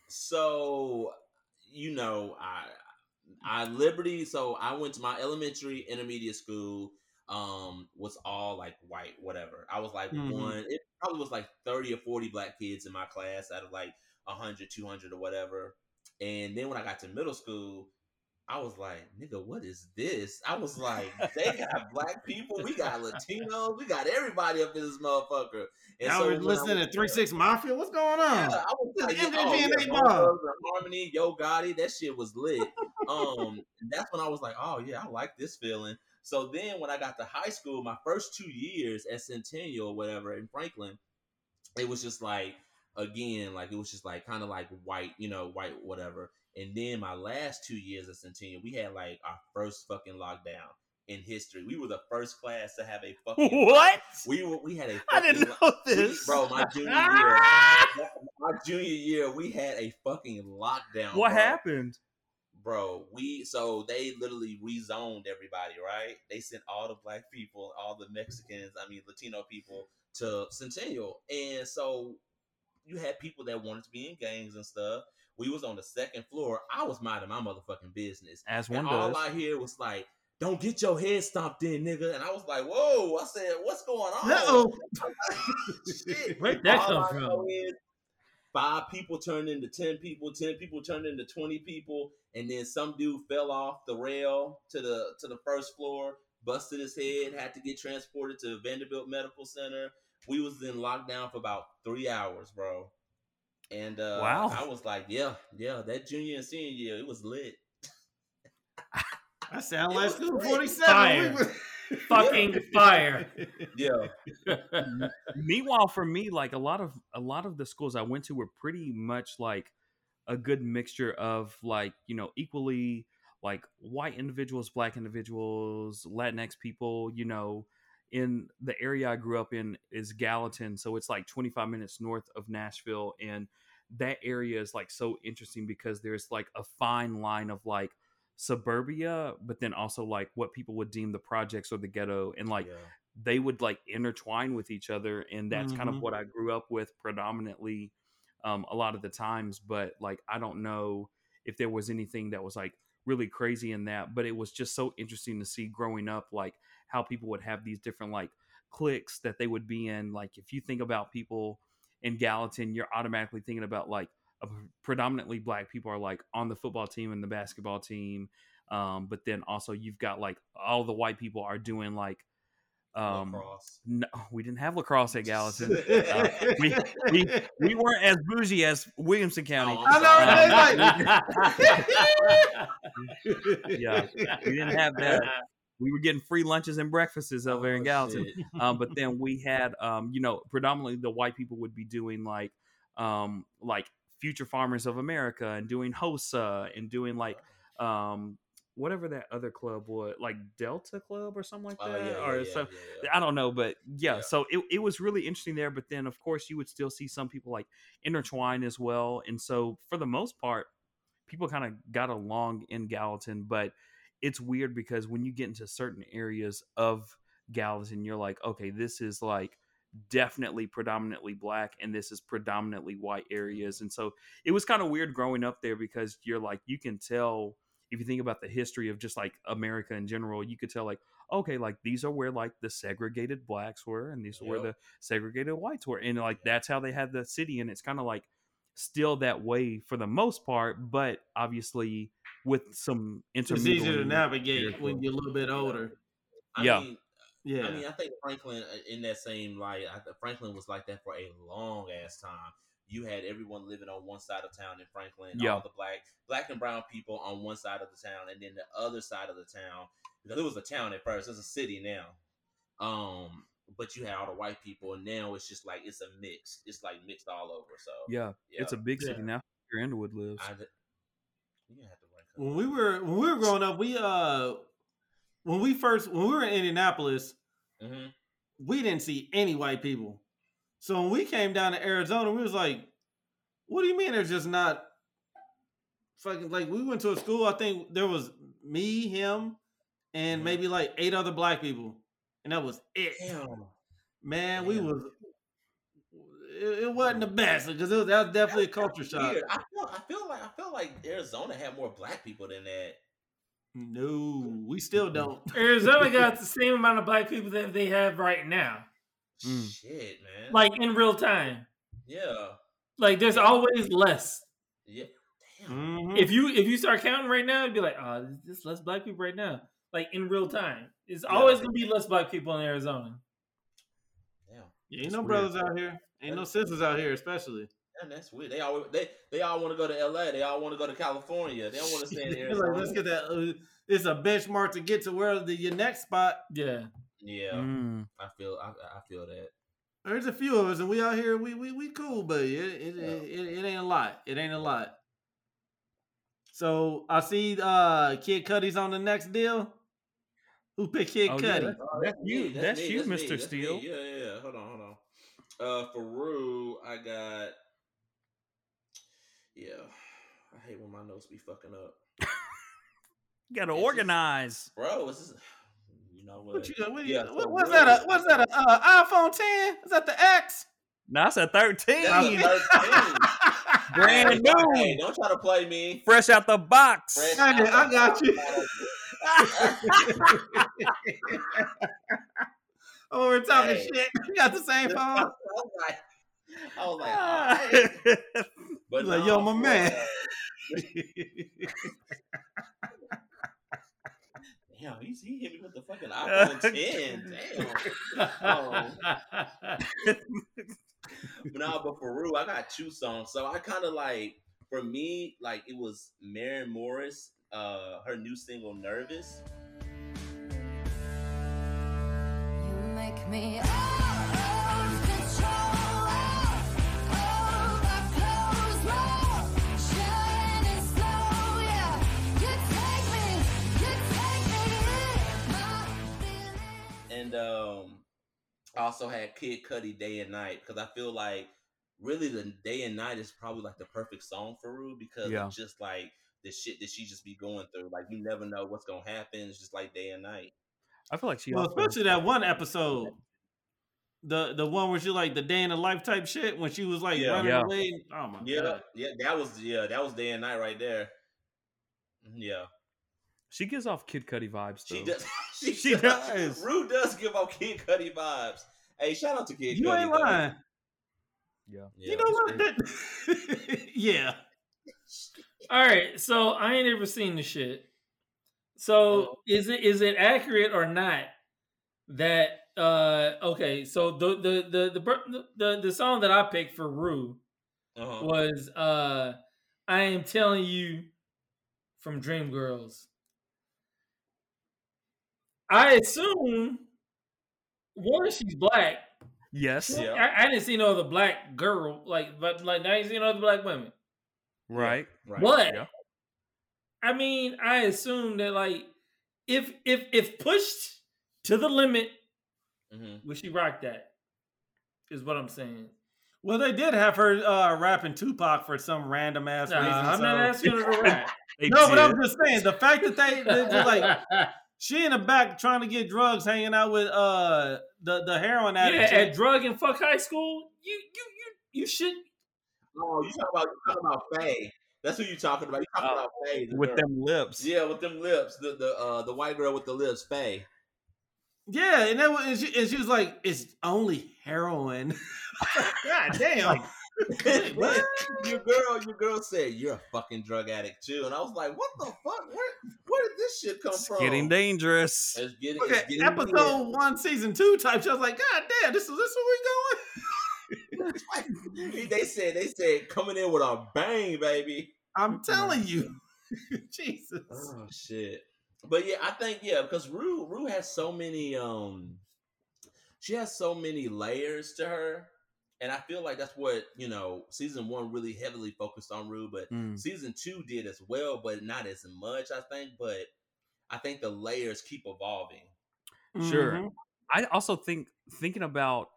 So, you know, I I Liberty. So I went to my elementary, intermediate school. Um, was all like white, whatever. I was like Mhm. one. It probably was like thirty or forty black kids in my class out of like 100, 200 or whatever. And then when I got to middle school, I was like, nigga, what is this? I was like, they got black people, we got Latinos, we got everybody up in this motherfucker. And Y'all were listening went to Three Six Mafia. What's going on? yeah, I was like, MJG oh, yeah, Eight Bone Ball. Thugs and Harmony, Yo Gotti, that shit was lit. um, that's when I was like, oh yeah, I like this feeling. So then when I got to high school, my first two years at Centennial or whatever in Franklin, it was just like again, like it was just like kind of like white, you know, white whatever. And then my last two years at Centennial, we had like our first fucking lockdown in history. We were the first class to have a fucking What? We were we had a I didn't lo- know we- this. bro. My junior year, my junior year, we had a fucking lockdown. what bro. happened? bro? We so they literally rezoned everybody, right? They sent all the black people, all the Mexicans, I mean Latino people to Centennial, and so you had people that wanted to be in gangs and stuff. We was on the second floor. I was minding my motherfucking business, As and one all does. I hear was like. Don't get your head stomped in, nigga. And I was like, whoa. I said, what's going on? Uh-oh. Shit. Where'd that All come from? is five people turned into 10 people 10 people turned into 20 people and then some dude fell off the rail to the to the first floor busted his head had to get transported to vanderbilt medical center we was in lockdown for about three hours bro and uh Wow. i was like yeah yeah that junior and senior year it was lit I sound like was school forty seven. Fire. Fucking fire. yeah Meanwhile, for me, like a lot of a lot of the schools I went to were pretty much like a good mixture of like you know equally like white individuals, black individuals, Latinx people. You know, in the area I grew up in is Gallatin, so it's like 25 minutes north of Nashville, and that area is like so interesting because there's like a fine line of like suburbia, but then also like what people would deem the projects or the ghetto, and like yeah. they would like intertwine with each other and that's kind Mhm. of what i grew up with predominantly um, a lot of the times but like i don't know if there was anything that was like really crazy in that but it was just so interesting to see growing up like how people would have these different like cliques that they would be in like if you think about people in gallatin you're automatically thinking about like a predominantly black people are like on the football team and the basketball team um, but then also you've got like all the white people are doing like um, Lacrosse. no, we didn't have lacrosse at Gallatin. Uh, we, we we weren't as bougie as Williamson County. Oh, I I'm know, sorry. yeah, we didn't have that. We were getting free lunches and breakfasts over there in Oh, Gallatin. Um, but then we had, um, you know, predominantly the white people would be doing like, um, like Future Farmers of America and doing HOSA and doing like, um, whatever that other club was, like Delta Club or something like Oh, that, yeah, yeah, or yeah, so. yeah. I don't know, but yeah, Yeah. so it, it was really interesting there. But then, of course, you would still see some people like intertwine as well. And so, for the most part, people kind of got along in Gallatin. But it's weird because when you get into certain areas of Gallatin, you're like, okay, this is like definitely predominantly black and this is predominantly white mm-hmm. areas. And so, it was kind of weird growing up there because you're like, you can tell if you think about the history of just like America in general, you could tell like, okay, like these are where like the segregated blacks were, and these are where the segregated whites were, and like that's how they had the city, and it's kind of like still that way for the most part, but obviously with some It's intermediate. easier to navigate when you're a little bit older. I Yeah. mean, Yeah. I mean, I think Franklin uh, in that same light. I, Franklin was like that for a long ass time. You had everyone living on one side of town in Franklin. Yeah. All the black, black and brown people on one side of the town, and then the other side of the town because it was a town at first. It's a city now. Um, but you had all the white people, and now it's just like it's a mix. It's like mixed all over. So Yeah, it's a big city Yeah. now. Where Underwood lives. I, you gonna have to rank up. when we were when we were growing up, we uh when we first when we were in Indianapolis, Mhm. we didn't see any white people. So when we came down to Arizona, we was like, "What do you mean there's just not fucking like?" We went to a school. I think there was me, him, and Mhm. maybe like eight other black people, and that was it. Damn. Man, we Damn. was. It, it wasn't the best because that was definitely a culture shock. Weird. I feel, I feel like I feel like Arizona had more black people than that. No, we still don't. Arizona got the same amount of black people that they have right now, Mm. Shit, man. like in real time. yeah, Like there's always less. yeah. Damn. Mhm. If you if you start counting right now, it'd be like, oh, there's less black people right now. Like in real time, it's Yeah. always gonna be less black people in Arizona. Damn. Yeah, ain't It's no weird. brothers out here. Ain't no sisters out here, especially. Man, that's weird. They all they they all want to go to L.A. They all want to go to California. They don't want to stay in Arizona. like, let's get that. Uh, it's a benchmark to get to where the your next spot. Yeah. Yeah, Mm. I feel I, I feel that. There's a few of us, and we out here. We we we cool, but it it, Yeah. it, it, it ain't a lot. It ain't a lot. So I see uh Kid Cudi's on the next deal. Who picked Kid Oh, yeah, Cudi? that's- That's you. That's you, me, Mr. that's Steele. me. Yeah, yeah, yeah. Hold on, hold on. Uh, for Rue, I got. Yeah, I hate when my notes be fucking up, You gotta It's just- organize. bro. This is, what? What you got? What, you- Yeah, what- what's that? A, uh, what's that? A uh, iPhone 10? Is that the X? No, that's a thirteen. That's a 13. Brand Hey, new. Hey, don't try to play me. Fresh out the box. Fresh Hey, out I the got you. oh, we're talking Hey. shit. You got the same phone. I was like, I was like, oh, ah. alright. but Like, no, yo, my man. Damn, he's, he hit me with the fucking iPhone 10. Damn. Oh. But nah, but for Rue, I got two songs. So I kind of like, for me, like it was Maren Morris, uh, her new single "Nervous." You make me and um, I also had Kid Cudi "Day and Night" because I feel like really the "Day and Night" is probably like the perfect song for Rue because Yeah. it's just like the shit that she just be going through. Like you never know what's gonna happen. It's just like day and night. I feel like she. well, also- especially that one episode. The the one where she like the day in the life type shit when she was like Yeah. running Yeah. away. Oh my Yeah, god. yeah, that was yeah, that was day and night right there. Yeah, she gives off Kid Cudi vibes. Though. she does. She, She does. Rue does give off Kid Cudi vibes. Hey, shout out to Kid You Cudi. ain't lying. Yeah. Yeah, you know what? That- yeah. All right, so I ain't ever seen the shit. So is it is it accurate or not that uh okay, so the the the the the, the, the song that I picked for Rue Uh-huh. was uh I am telling you from Dreamgirls. I assume one, she's black. Yes. Yeah. I, I didn't see no other black girl, like but like I didn't see no other black women. Right. Right. But Yeah. I mean, I assume that like if if if pushed to the limit, Mhm. would she rock that? Is what I'm saying. Well, they did have her uh, rapping Tupac for some random ass Nah, reason. I'm so- not asking her to rap. They No, but. I'm just saying the fact that they, they just like she in the back trying to get drugs, hanging out with uh the the heroin yeah, addict. at drug and fuck high school, you you you you should. Oh, you talking about you talking about Faye? That's who you talking about. You talking Oh, about Faye the with girl. them lips. Yeah, with them lips. The the uh the white girl with the lips, Faye. yeah, and that was, and she, and she was like, "It's only heroin." God damn! what? your girl, your girl said you're a fucking drug addict too, and I was like, what the fuck? Where where did this shit come It's from? getting dangerous. It's getting, Okay, it's getting episode one, season two type. shit. I was like, "God damn, this is this where we going?" they said they said coming in with a bang, baby. I'm telling you, Jesus. Oh shit. But yeah, I think yeah, because Rue Rue has so many um she has so many layers to her, and I feel like that's what you know. Season one really heavily focused on Rue, but Mm. season two did as well, but not as much. I think, but I think the layers keep evolving. Sure. Mhm. I also think thinking about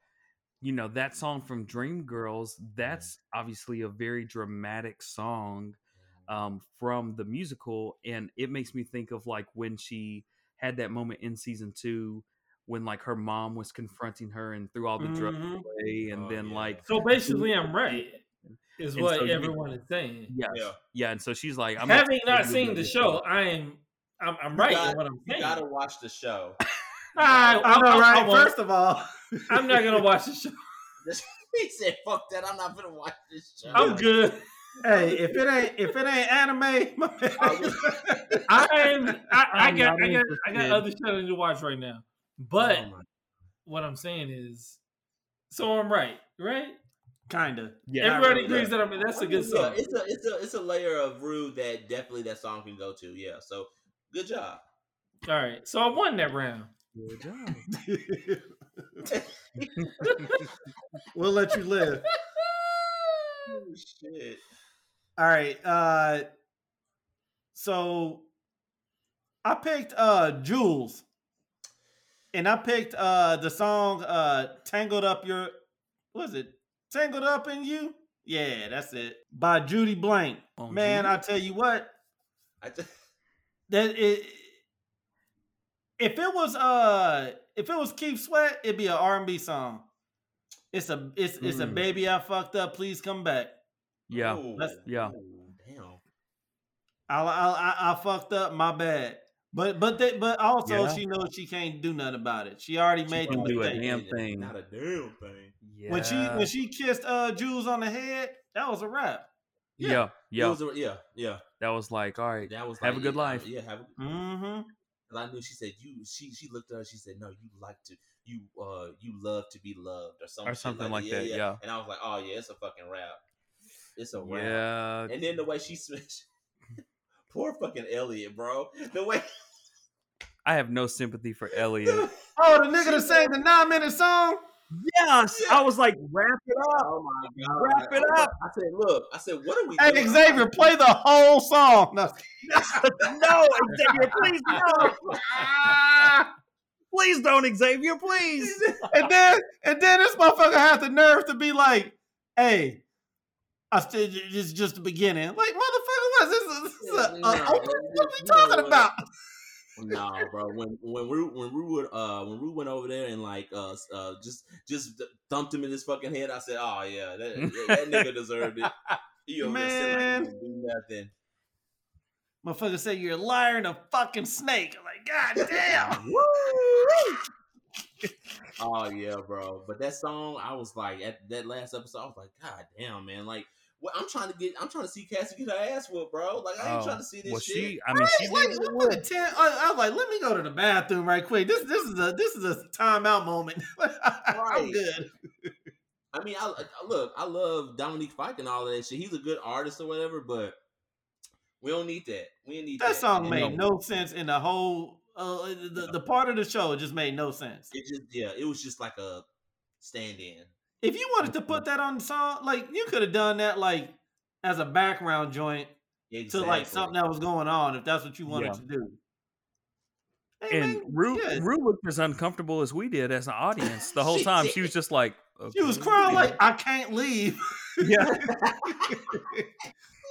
you know that song from Dreamgirls. That's obviously a very dramatic song um, from the musical, and it makes me think of like when she had that moment in season two when like her mom was confronting her and threw all the drugs Mhm. away, and Oh, then yeah. like So basically, I'm right. Is And what so you- everyone is saying. yeah, Yeah. yeah, and so she's like, I'm Having gonna not seen the show, I am. I'm, I'm right got- in what I'm You saying. gotta watch the show. I, I know, right? won't. First of all, I'm not gonna watch the show. he said, "Fuck that! I'm not gonna watch this show." I'm good. hey, if it ain't if it ain't anime. I'm. I, I I'm got. I got. I got other shit to watch right now. But Oh what I'm saying is, so I'm right, right? kinda. Yeah, Everybody really. agrees that I'm. That's a good Yeah, song. it's a it's a it's a layer of Rue that definitely that song can go to. Yeah, so good job. All right, so I won that round. Good job. we'll let you live. Oh, shit. All right. Uh so I picked uh Jules. And I picked uh the song uh Tangled Up Your was it? Tangled Up in You? Yeah, that's it. By Judy Blank. Oh, Man, Judy? I tell you what, I just, that it if it was uh if it was Keith Sweat, it'd be an R&B song. It's a it's it's a Mm. baby I fucked up, please come back. Yeah, oh, that's- yeah. damn. I I I, I fucked up, my bad. But but they, but also Yeah. she knows she can't do nothing about it. She already She made the can't do a damn thing. Not a damn thing. yeah. When she when she kissed uh Jules on the head, that was a wrap. yeah, It yeah, was a- yeah, yeah. that was like, all right, That was Have like, a good yeah, life. Yeah, have. A, Mm-hmm. 'cause I knew she said you. She she looked at her. She said, "No, you like to you uh you love to be loved or something or something like that. Yeah, And I was like, oh yeah, it's a fucking rap. It's a rap. yeah. And then the way she switched. Poor fucking Elliot, bro. The way I have no sympathy for Elliot. Oh, the nigga that sang the nine minute song. yes, I was like, wrap it up. Oh my god. Wrap it up. I said, look, I said, what are we Hey doing? Xavier, play the whole song. No. no, Xavier, please no. Please don't, Xavier, please. and then and then this motherfucker had the nerve to be like, "Hey, I still it's just the beginning." Like, motherfucker, what is this? This is a, a Nah, what are we talking what? about? Nah, bro. When when Rue when Rue would, uh when Rue went over there and like uh uh just just thumped him in his fucking head, I said, oh yeah, that, that nigga deserved it. He over there sitting like he Man. do nothing. Motherfucker said you're a liar and a fucking snake. I'm like, God damn. Oh yeah, bro. But that song, I was like at that last episode, I was like, God damn, man. Like, what I'm trying to get, I'm trying to see Cassie get her ass whooped, bro. Like, I ain't Oh, trying to see this well, shit. she, I mean, she Like, did I'm gonna ten- I, I was like, let me go to the bathroom right quick. This this is a this is a timeout moment. I'm Right. good. I mean, I, I look, I love Dominic Fike and all of that shit. He's a good artist or whatever, but we don't need that. We don't need that. That song And made no sense in the whole uh, the, the part of the show. Just made no sense. It just, yeah, it was just like a stand-in. If you wanted to put that on the song, like you could have done that like as a background joint to like something that was going on, if that's what you wanted Yeah. to do. Hey, and man, Rue, yeah. Rue looked as uncomfortable as we did as an audience the whole She time. did. She was just like, she was crying like I can't leave. yeah,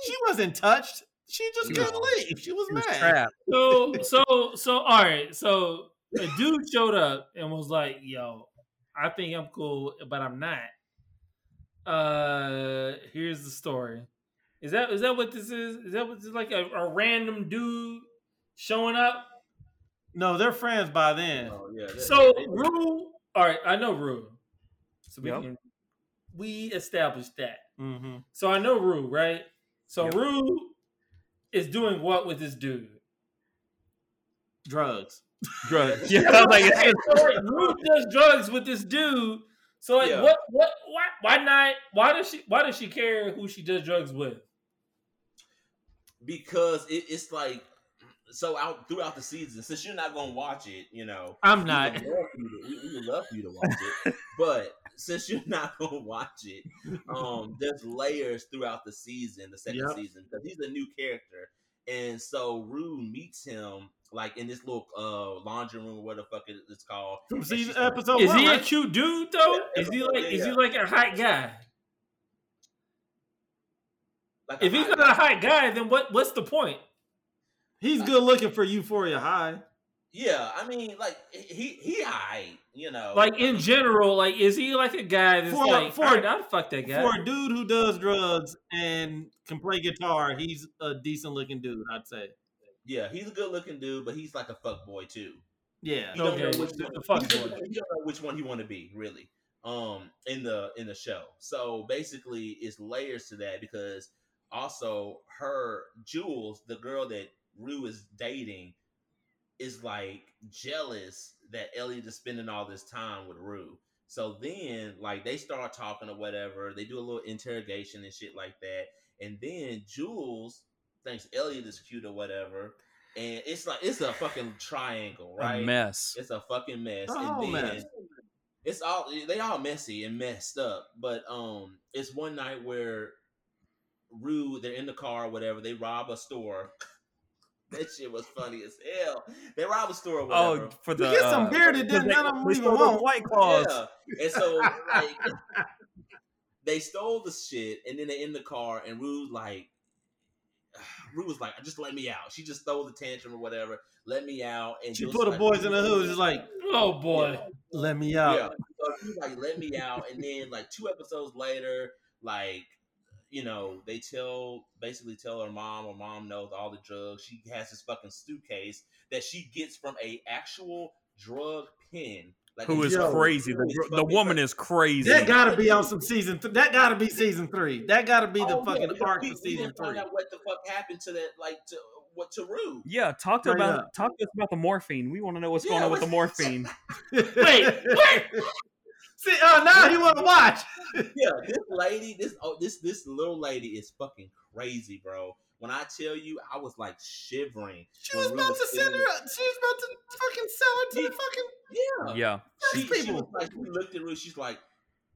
she wasn't touched. She just She couldn't leave. She was she mad. trapped. So so so all right. So a dude showed up and was like, "Yo, I think I'm cool, but I'm not." Uh, here's the story. Is that is that what this is? Is that what this is like a, a random dude showing up? No, they're friends by then. Oh, yeah, that- So they- Rue, all right, I know Rue. So we Yep. can we established that. Mm-hmm. So I know Rue, right? So Yep. Rue is doing what with this dude? Drugs. Drugs. Yeah, I was like, it's- so like, Rue does drugs with this dude. So like, Yeah. what, what, why, why not? Why does she? Why does she care who she does drugs with? because it, it's like so out throughout the season, since you're not gonna watch it, you know, I'm we not. would love to- we, we would love for you to watch it, but since you're not gonna watch it, um, there's layers throughout the season, the second Yep. season, because he's a new character, and so Rue meets him like in this little uh laundry room, or what the fuck it- it's called. From and season she's like- episode Is one, he a cute dude though? Yeah, Is he like is he like a hot guy? like If he's hot not a hot guy, then what what's the point? He's good looking for Euphoria High. Yeah, I mean, like he he, alright, you know, Like in general, like is he like a guy that's For- like for- all right, I'd fuck that guy. For a dude who does drugs and can play guitar, he's a decent looking dude, I'd say. Yeah, he's a good looking dude, but he's like a fuck boy too. Yeah. You don't Okay, know which one, a fuck you boy. don't know which one he want to be really. Um, in the in the show. So basically, it's layers to that because also her Jules, the girl that Rue is dating, is like jealous that Elliot is spending all this time with Rue. So then, like, they start talking or whatever. They do a little interrogation and shit like that. And then Jules thinks Elliot is cute or whatever. And it's like it's a fucking triangle, right? A mess. It's a fucking mess. A and then mess. it's all they all messy and messed up. But um it's one night where Rue, they're in the car or whatever, they rob a store. that shit was funny as hell. They rob a store or whatever. Oh, for the We get some uh, beer that because didn't none of them they even want. White claws. Yeah. And so like they stole the shit and then they in the car and Rue's like Rue was like, just let me out. She just throws a tantrum or whatever. Let me out. And She put the like, boys in the hood, just like, oh boy. let me out. Yeah. So he's like, let me out. And then like two episodes later, like, you know, they tell basically tell her mom her mom knows all the drugs. She has this fucking suitcase that she gets from a actual drug pen. Like Who a is Yo, crazy? The, who is the woman crazy. is crazy. That gotta be on some season. Th- that gotta be season three. That gotta be the Oh, fucking because arc we- for season didn't find three. out what the fuck happened to that, like to what to Rue. yeah, talk to Straight about up. talk to us about the morphine. We want to know what's Yeah, going on with the morphine. Wait, wait. See, oh, now you want to watch. Yeah, this lady, this oh, this this little lady is fucking crazy, bro. When I tell you, I was like shivering. She was about to send her. She was about to fucking sell her to the fucking. Yeah, Yeah, she, These she was people. like, we looked at Rue. She's like,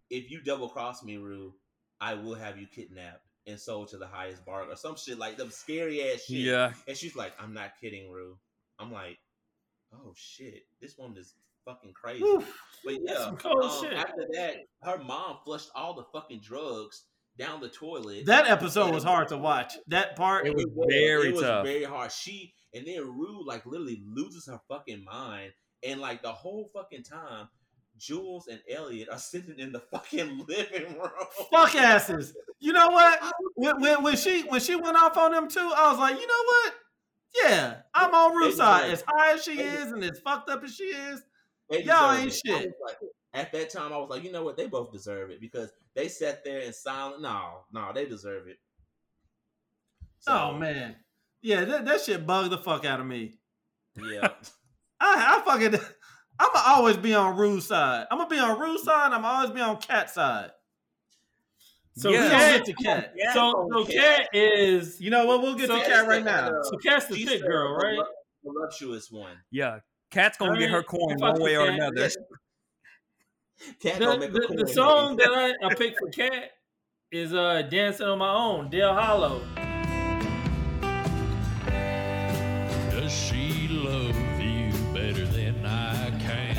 if you double cross me, Rue, I will have you kidnapped and sold to the highest bar or some shit like them scary ass shit. yeah. And she's like, I'm not kidding, Rue. I'm like, oh shit, this woman is fucking crazy. Oof. But yeah, some um, shit. after that, her mom flushed all the fucking drugs down the toilet. That episode was hard to watch. That part. It was very it was tough. very hard. She and then Rue like literally loses her fucking mind, and like the whole fucking time, Jules and Elliot are sitting in the fucking living room. Fuck asses. You know what? When, when, when she when she went off on them too, I was like, you know what? Yeah, I'm on Rue's side. As high as she is and as fucked up as she is, Y'all ain't shit. Was like- at that time, I was like, you know what? They both deserve it because they sat there in silent. No, no, they deserve it. oh man, yeah, that, that shit bugged the fuck out of me. yeah. I, I fucking, I'm gonna always be on Rue's side. I'm gonna be on Rue's side. I'm gonna always be on Cat's side. So We Yeah. gonna Cat, get to Cat. so so Cat is You know what? We'll get So- to Cat right now. so Cat's the She's thick girl, right? voluptuous- Voluptuous one. Yeah, Cat's gonna get her Alright, coin one way or Cat. another. Cat The, gonna make a the, cool the song that I, I picked for Cat is uh Dancing on My Own, Dale Hollow. Does she love you better than I can?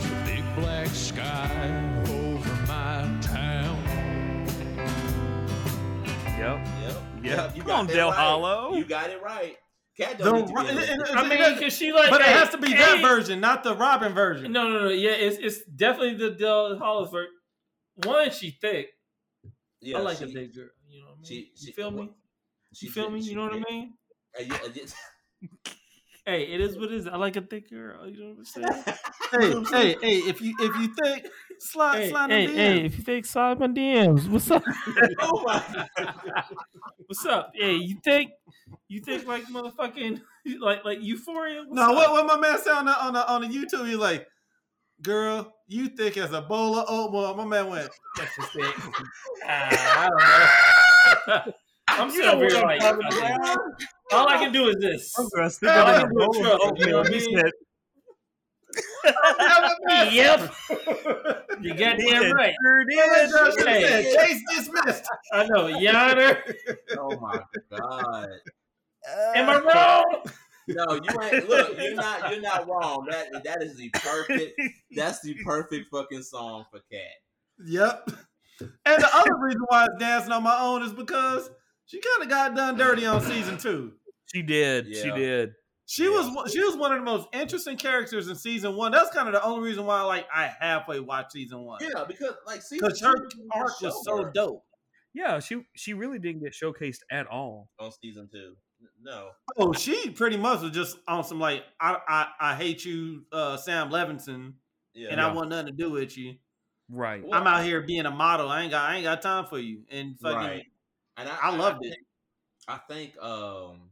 The big black sky over my town. Yep. Yep. Yeah. you Come got on, that Del right. Hollow. You got it right. Cat don't need to be in it. and- and- I mean, cause she like, but it has to be that version, not the Robyn version. No, no, no. Yeah, it's it's definitely the Dale Hollow version. One, she thick. Yeah, I like she- a thick girl. You know what I mean? she- she- you feel me? she You feel me? she You know what I mean? Uh, yeah, uh. Hey, it is what it is. I like a thick girl. You know what I'm saying? Hey, hey, hey! If you if you think slide hey, slide hey, hey, if you think slide my DMs, what's up? oh my What's up? Hey, you think you think like motherfucking like like euphoria? What's No, up? what what my man said on the on the on the YouTube? He's like, "Girl, you thick as a bowl of oatmeal." My man went, That's just it. Ah, I don't know. I'm You sitting know over here I'm like, talking fucking- all I can do is this. I'm gonna stick All I can a do is bowl of you know oatmeal. what I He mean? Said, Yep, you he goddamn said, right. sure did. She Hey. said, Case dismissed. I know, Yonder. Oh my god. Am I wrong? No, you ain't. Look, you're not. You're not wrong. That that is the perfect. That's the perfect fucking song for Cat. Yep. And the other reason why it's dancing on my own is because she kind of got done dirty on season two. She did. She did. She Yeah. was one- she was one of the most interesting characters in season one. That's kind of the only reason why like I halfway watched season one Yeah, because like season because her two arc show was so her dope. Yeah, she she really didn't get showcased at all. on season two. No, Oh, she pretty much was just on some like I I, I hate you, uh, Sam Levinson, yeah, and I want nothing to do with you. Right. Well, I'm out here being a model. I ain't got I ain't got time for you. And fucking right. And I, I loved it. think- I think um,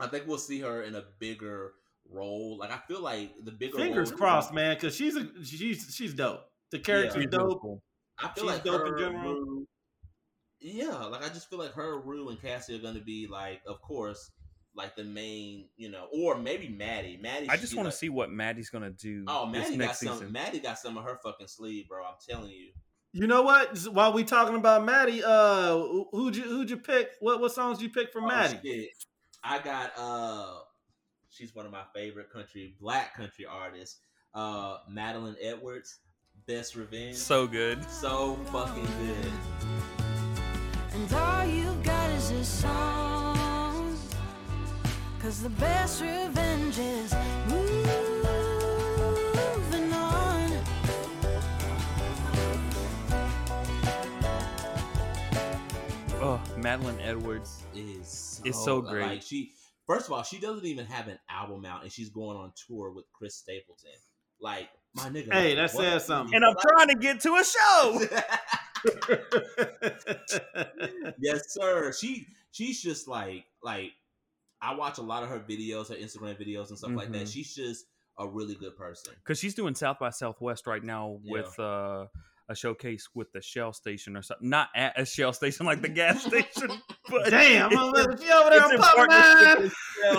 I think we'll see her in a bigger role. Like I feel like the bigger fingers role- crossed, man, because she's a she's she's dope. The character's She's dope. I feel She's like dope in her, general. Rue- yeah, like I just feel like her, Rue, and Cassie are going to be like, of course, like the main, you know, or maybe Maddie. Maddie. I just be want like- to see what Maddie's gonna do Oh, this Maddie got next some. season. Maddie got some of her fucking sleeve, bro. I'm telling you. You know what? While we talking about Maddie, uh, who'd you who'd you pick? What what songs you pick for Oh, Maddie? shit. I got uh she's one of my favorite country black country artists. Uh Madeline Edwards, Best Revenge. So good. so fucking good. And all you've got is a song. Cause the best revenge is moving on. Oh, Madeline Edwards. Is so, It's so great. Like she first of all, she doesn't even have an album out and she's going on tour with Chris Stapleton. Like my nigga. Hey, that says something. And I'm trying to get to a show. yes, sir. She she's just like like I watch a lot of her videos, her Instagram videos and stuff like that. Mhm. She's just a really good person. Because she's doing South by Southwest right now Yeah. with uh, a showcase with the Shell station or something. Not at a Shell station like the gas station, but Damn, I'm over she over there it's in on Pop partnership Nine.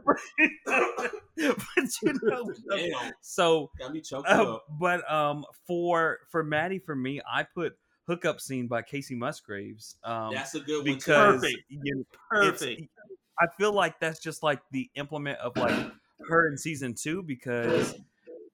but you know, Damn, so got me choked uh, up. but um for for Maddie for me, I put "Hookup Scene" by Kacey Musgraves. Um, That's a good one because Perfect. you know, Perfect. I feel like that's just like the implement of like her in season two because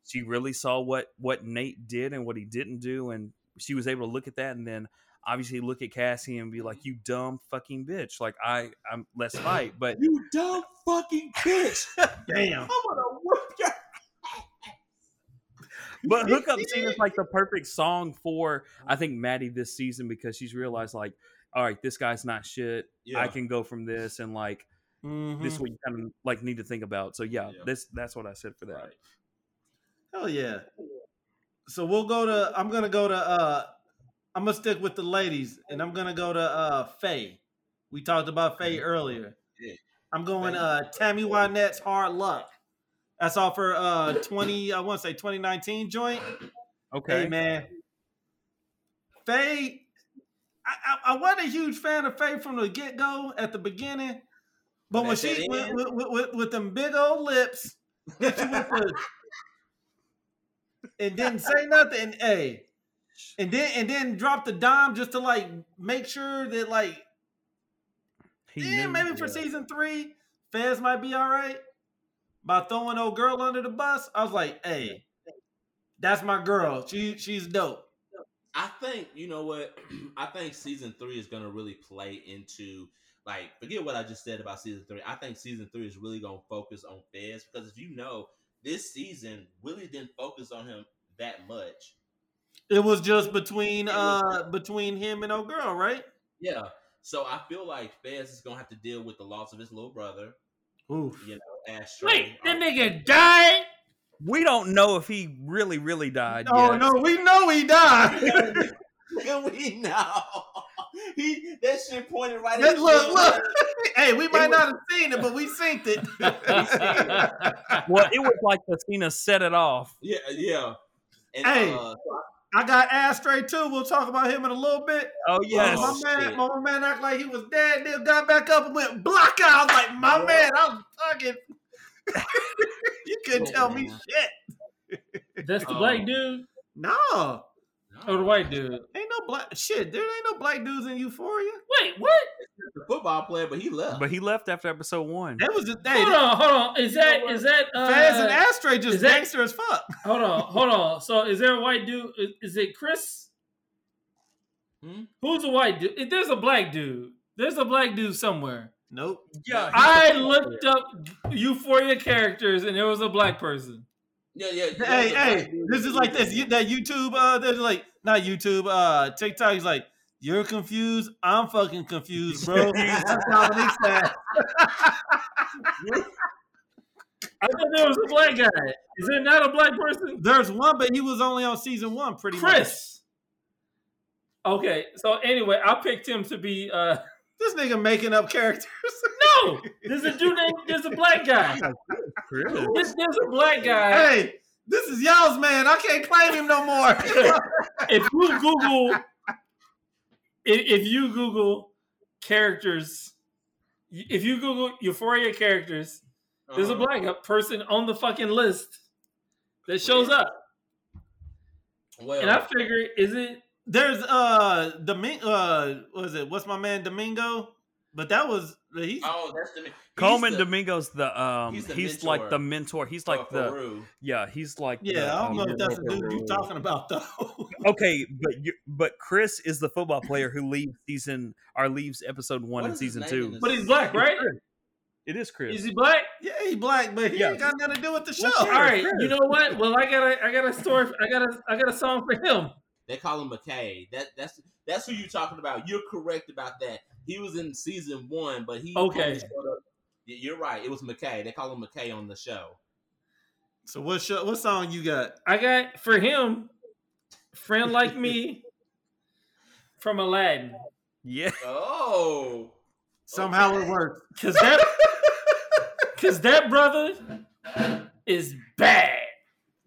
she really saw what what Nate did and what he didn't do, and she was able to look at that and then obviously look at Cassie and be like, "You dumb fucking bitch!" Like I, I'm let's fight, but You dumb fucking bitch. Damn. I'm gonna whoop your but hookup scene is like the perfect song for I think Maddie this season because she's realized like, all right, this guy's not shit. Yeah. I can go from this and like Mhm. this is what you kind of like need to think about. So yeah, Yeah. this that's what I said for that. Right. Hell yeah. So we'll go to I'm gonna go to uh I'm gonna stick with the ladies and I'm gonna go to uh Faye. We talked about Faye earlier. Yeah. I'm going uh Tammy Wynette's Hard Luck. That's all for uh 20 I want to say 2019 joint. Okay, Hey man. Faye I, I, I wasn't a huge fan of Faye from the get go at the beginning, but when she with, with, with, with, them big old lips, you with the, and didn't say nothing. And, hey, and then and then dropped the dime just to like make sure that like He yeah knew- maybe for season three, Fez might be all right. By throwing old girl under the bus, I was like, hey, that's my girl. She she's dope. I think you know what. I think season three is gonna really play into like forget what I just said about season three. I think season three is really gonna focus on Fez because if you know this season really didn't focus on him that much. It was just between was- uh between him and old girl, right? Yeah. So I feel like Fez is gonna have to deal with the loss of his little brother. Oof. You know, Ashtray. Wait, that nigga died. We don't know if he really, really died. Oh yet. no, we know he died. And we know he that shit pointed right Hey, at look, his look. brother. hey, we might was- not seen it, but we synced it. Well, it was like the Cena set it off. Yeah, yeah. And, Hey. uh, I got Astray too. We'll talk about him in a little bit. Oh But yes. my Oh, man, shit. my man act like he was dead. Then got back up and went block out. I was like, my man, I'm fucking. you couldn't Oh, tell me shit. That's the Oh. black dude No, or the white dude. ain't no black shit. There ain't no black dudes in Euphoria. Wait, what? the football player, but he left. But he left after episode one. That was the day. Hold on, hold on. Is that is that uh, Faz and Astray just that- gangster as fuck. Hold on, hold on. So is there a white dude? Is, is it Chris? Hmm? Who's a white dude? If There's a black dude. There's a black dude somewhere. Nope. Yeah. I looked up Euphoria characters and there was a black person. yeah, yeah. Hey, yeah, hey, the- this is like this. That YouTube, uh, there's like not YouTube, uh, TikTok. He's like, you're confused. I'm fucking confused, bro. That's Dominique said. I thought there was a black guy. Is there not a black person? There's one, but he was only on season one, pretty much. Chris. Okay, so anyway, I picked him to be uh This nigga making up characters. no. There's a dude named there's a black guy. Chris. There's, there's a black guy. hey, this is y'all's man. I can't claim him no more. if you Google, if, if you Google characters, if you Google Euphoria characters, there's a Uh-huh. black person on the fucking list that shows up, Well, and I figure, is it? There's uh Domingo. Uh, what is it? What's my man Domingo? But that was he's oh, that's the he's Colman the- Domingo's the um he's he's, like the mentor. He's like for the Farouk. yeah, he's like yeah. the, I don't um, know if that's the dude you're talking about though. Okay, but you, but Chris is the football player who leaves season or leaves episode one What in season two. in? But he's black, right? It is Chris. Is he black? yeah, he black, but he Yeah. ain't got nothing to do with the show. All right. You know what? Well, I got a I got a story. I got a I got a song for him. They call him McKay. That that's that's who you're talking about. You're correct about that. He was in season one, but he Okay. showed up- You're right. It was McKay. They call him McKay on the show. So what show, what song you got? I got for him, friend like me, from Aladdin. yeah. Oh, Somehow Okay. it worked. Cause that, cause that brother is bad.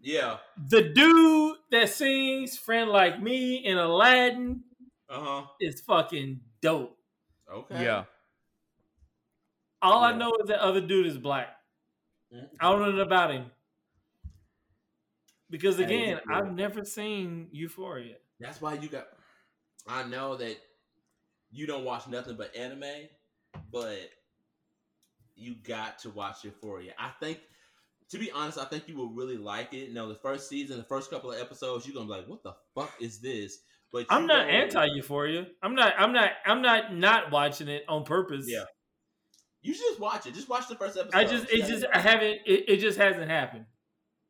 yeah. The dude that sings "Friend Like Me" in Aladdin Uh huh. is fucking dope. Okay. Yeah. All I know is that other dude is black. Mhm. I don't know nothing about him. Because again, yeah. I've never seen Euphoria. That's why you got. I know that you don't watch nothing but anime, but you got to watch Euphoria. I think, to be honest, I think you will really like it. You know, the first season, the first couple of episodes, you're gonna be like, "What the fuck is this?" But I'm not anti Euphoria. I'm not. I'm not. I'm not not watching it on purpose. Yeah. You should just watch it. Just watch the first episode. I just. It just. I haven't. It, it just hasn't happened.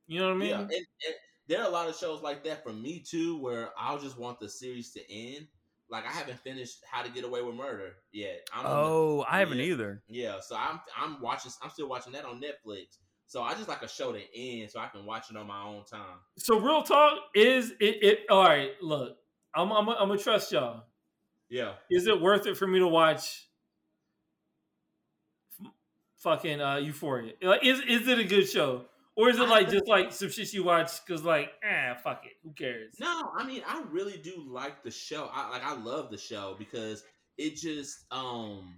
You know what I mean? Yeah, and, and there are a lot of shows like that for me too, where I'll just want the series to end. Like I haven't finished How to Get Away with Murder yet. I'm on the- Oh, I haven't Yeah. either. Yeah, so I'm I'm watching. I'm still watching that on Netflix. So I just like a show to end, so I can watch it on my own time. So real talk is it. it all right. Look, I'm. I'm. I'm gonna trust y'all. Yeah, Is it worth it for me to watch? Fucking uh, Euphoria. Like, is is it a good show, or is it like just like some shit you watch because like ah fuck it, who cares? no, I mean I really do like the show. I like I love the show because it just um.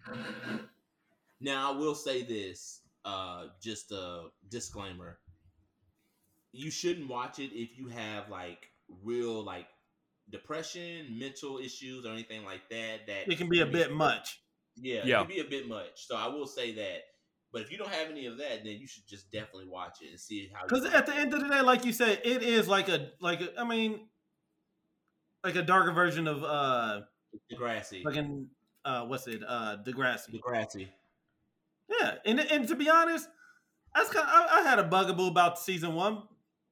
Now I will say this, uh, just a disclaimer. You shouldn't watch it if you have like real like depression, mental issues, or anything like that. That It can be a bit much. Yeah, Yeah. it can be a bit much. So I will say that. But if you don't have any of that, then you should just definitely watch it and see how. Because at the end of the day, like you said, it is like a like a, I mean, like a darker version of uh Degrassi, fucking uh what's it uh Degrassi. Degrassi. Yeah, and and to be honest, that's kind. I, I had a bugaboo about season one.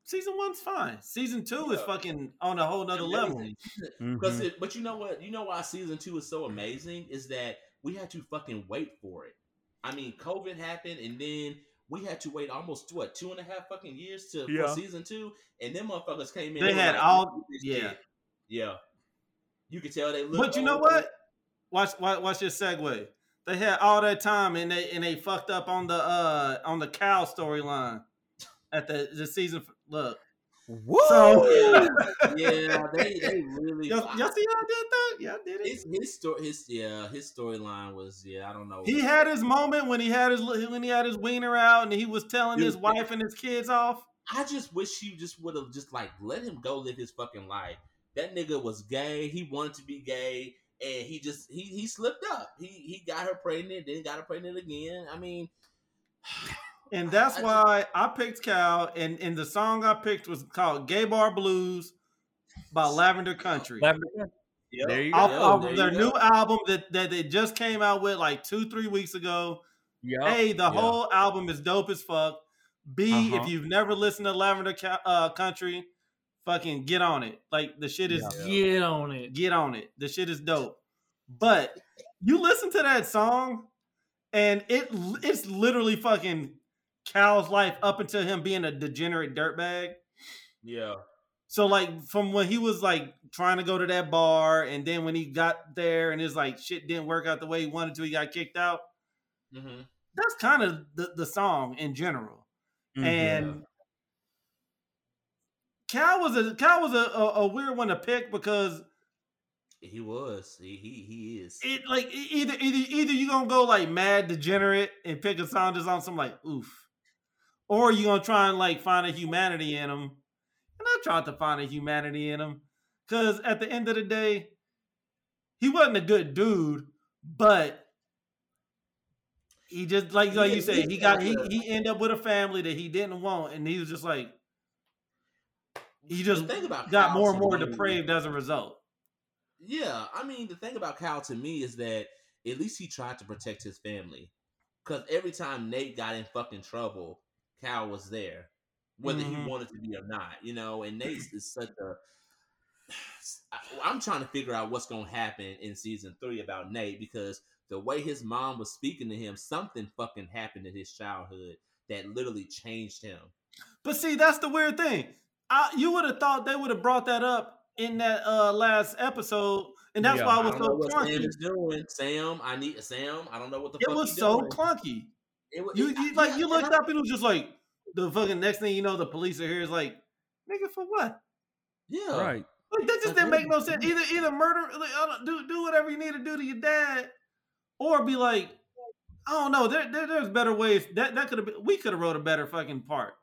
Season one's fine. Season two is fucking on a whole nother level. Amazing. Mhm. Because it, but you know what? You know why season two is so amazing is that we had to fucking wait for it. I mean, COVID happened, and then we had to wait almost what two and a half fucking years to Yeah. for season two, and then motherfuckers came in. They were had like, all- this yeah. shit." yeah. You could tell they look. But you know what? Watch, watch, watch this segue. They had all that time and they and they fucked up on the uh on the cow storyline at the the season. Look, Woo! So Yeah, yeah, they they really. y'all, y'all see y'all did that? Y'all did it. his his story, his yeah, his storyline was yeah. I don't know. He had his moment when he had his when he had his wiener out and he was telling his wife and his kids off. I just wish he just would have just like let him go live his fucking life. That nigga was gay. He wanted to be gay, and he just he he slipped up. He he got her pregnant, then got her pregnant again. I mean, And that's I- why I picked Cal, and, and the song I picked was called "Gay Bar Blues" by Lavender Country. Lavender- There you go. off, Yo, off there their new go. album that, that they just came out with like two, three weeks ago. Yup. A, the Yeah. whole album is dope as fuck. B, Uh-huh. if you've never listened to Lavender Ca- uh, Country, fucking get on it. Like the shit is Get on it. get on it. The shit is dope. But you listen to that song, and it it's literally fucking Cal's life up until him being a degenerate dirtbag. yeah, So like from when he was like trying to go to that bar, and then when he got there and his like shit didn't work out the way he wanted to, he got kicked out. hmm That's kind of the, the song in general. Mhm. And Cal was a Cal was a, a, a weird one to pick because he was. He he he is. it like either either either you gonna go like mad degenerate and pick a song that's on some like oof, or you gonna try and like find a humanity in them. And I tried to find a humanity in him because at the end of the day, he wasn't a good dude, but he just like like you said, he got he he ended up with a family that he didn't want, and he was just like he just got more and more depraved as a result. Yeah, I mean the thing about Kyle to me is that at least he tried to protect his family. Because every time Nate got in fucking trouble, Kyle was there, whether Mhm. he wanted to be or not. You know, and Nate is such a. I'm trying to figure out what's going to happen in season three about Nate because the way his mom was speaking to him, something fucking happened in his childhood that literally changed him. But see, that's the weird thing. I, you would have thought they would have brought that up in that uh last episode, and that's Yeah, why it I was don't know so what Sam clunky. is doing. Sam, I need Sam. I don't know what the fuck. It fuck was he so doing. clunky. It was, You, it- you like yeah, you looked I- up and it was just like the fucking next thing you know, the police are here. Is like, nigga, for what? Yeah, Right. Like that just Like, didn't make no sense. Either either murder, like, I don't- do do whatever you need to do to your dad, or be like, I don't know. There, there there's better ways. That that could have been. We could have wrote a better fucking part.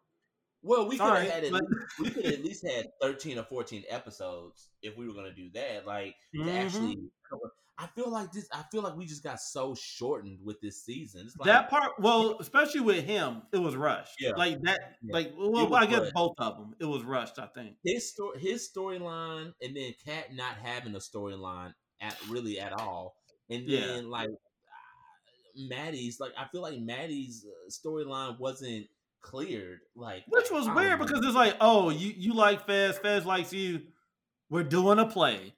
Well, we could have had at but- least, we could at least had thirteen or fourteen episodes if we were gonna do that. Like to Mhm. actually cover. I feel like this. I feel like we just got so shortened with this season. It's like that part, well, especially with him, it was rushed. Yeah. Like that, Yeah. like well, I guess rushed. both of them. It was rushed. I think. his story, his storyline, and then Cat not having a storyline at really at all, and Yeah. then like uh, Maddie's. Like I feel like Maddie's uh, storyline wasn't cleared. Like Which was weird know. because it's like, oh, you you like Fez, Fez likes you. We're doing a play.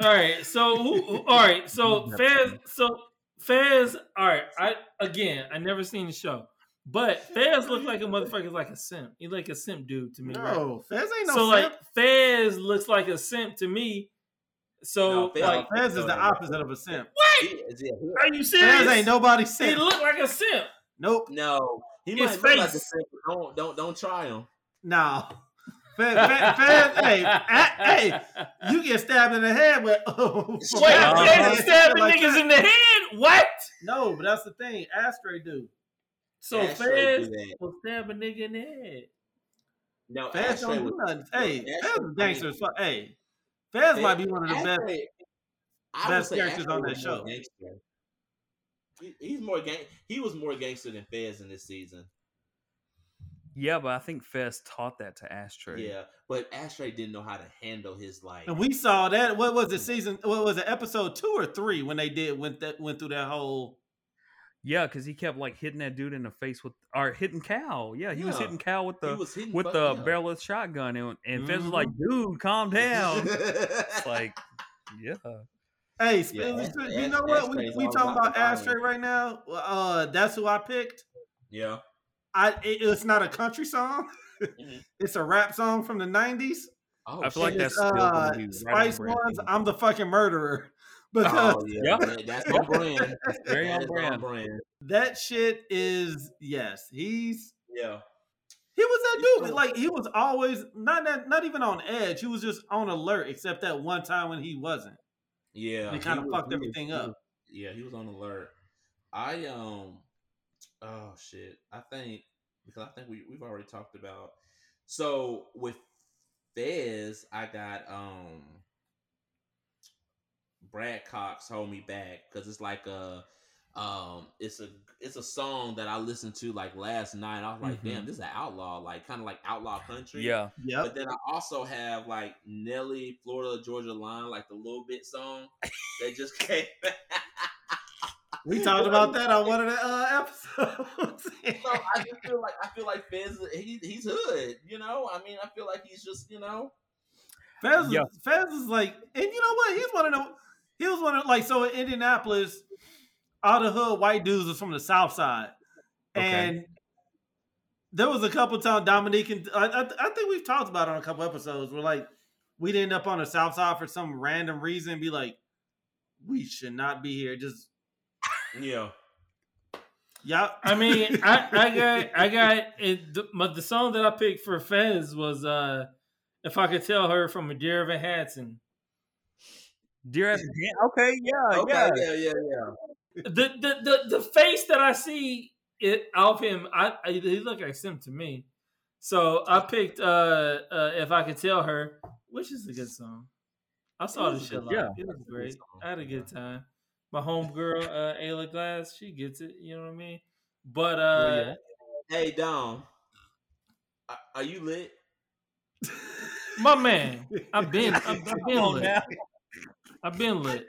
All right, so who, who- all right, so Fez, so Fez, all right. I again, I never seen the show, but Fez looked like a motherfucker, like a simp. He like a simp dude to me, right? No, Fez ain't no so simp. like Fez looks like a simp to me. So No, Fez- like, Fez is the opposite of a simp. He is- yeah, are you serious? Fez ain't nobody simp. He look like a simp. Nope. No, he His might look like a face. simp, Don't don't don't try him. No. Fez, Fez, Fez hey, a- hey, you get stabbed in the head with. Oh, Wait. Fez stabbing like niggas that. in the head. What? No, but that's the thing. Ashtray do. So Ashtray Fez do will stab a nigga in the head. No, Fez Ashtray don't do was- nothing. Hey, Ashtray- Fez is gangster as fuck. Hey, Fez might be one of the best. Ashtray- best characters Ashtray on that show. gangster. He- He's more gang. He was more gangster than Fez in this season. Yeah, but I think Fez taught that to Ashtray. Yeah, but Ashtray didn't know how to handle his like. And we saw that. What was it? Season? What was it? Episode two or three when they did went that went through that whole. Yeah, because he kept like hitting that dude in the face with, or hitting Cal. Yeah, he was hitting Cal with he the was hitting with fuck- the yeah. barrel of the shotgun, and, and Fez was like, "Dude, calm down." it's like, yeah, Hey, Yeah, sp- you Ash- know what? We, we talking about about Ashtray right now. Uh, that's who I picked. yeah. I it, it's not a country song. Mhm. it's a rap song from the nineties. Oh, I feel like that's It's, still uh, gonna right Spice brand. Ones. I'm the fucking murderer because Oh yeah, Yeah. that's on brand. very That on is brand. brand. that shit is yes. He's Yeah. He was that dude. Like he was always not not, not even on edge. He was just on alert, except that one time when he wasn't. Yeah, They he kind of fucked he was- everything he up. was- yeah, he was on alert. I um, oh shit. I think because I think we we've already talked about. So with Fez, I got um, Brad Cox hold me back because it's like a um, it's a it's a song that I listened to like last night. I was like, Mhm. damn, this is an outlaw, like kind of like outlaw country. Yeah. Yeah. But then I also have like Nelly, Florida Georgia Line, like the little bit song that just came. We talked about that on one of the uh, episodes. So I just feel like I feel like Fez, he, he's hood, you know. I mean, I feel like he's just, you know, Fez, Yeah. is, Fez is like, and you know what? He's one of the. He was one of like so in Indianapolis. All the hood white dudes was from the South Side, Okay. and there was a couple times Dominique and I, I, I think we've talked about it on a couple episodes where like we'd end up on the South Side for some random reason, and be like, we should not be here. Just yeah, y'all. I mean, I, I got I got it. The, but the song that I picked for Fez was uh, "If I Could Tell Her" from Dear Evan Hansen. Dear Evan Han- Okay, yeah, okay, yeah. yeah, yeah, yeah. The, the the the face that I see it of him, I, I he looked like Sim to me. So I picked uh, uh "If I Could Tell Her," which is a good song. I saw It this shit live. yeah. It was It's a good great. I had a good time. My homegirl, uh, Ayla Glass, she gets it. You know what I mean? But uh, yeah. Hey, Dom, are- are you lit? my man, I've been, I've, I've been lit. now. I've been lit.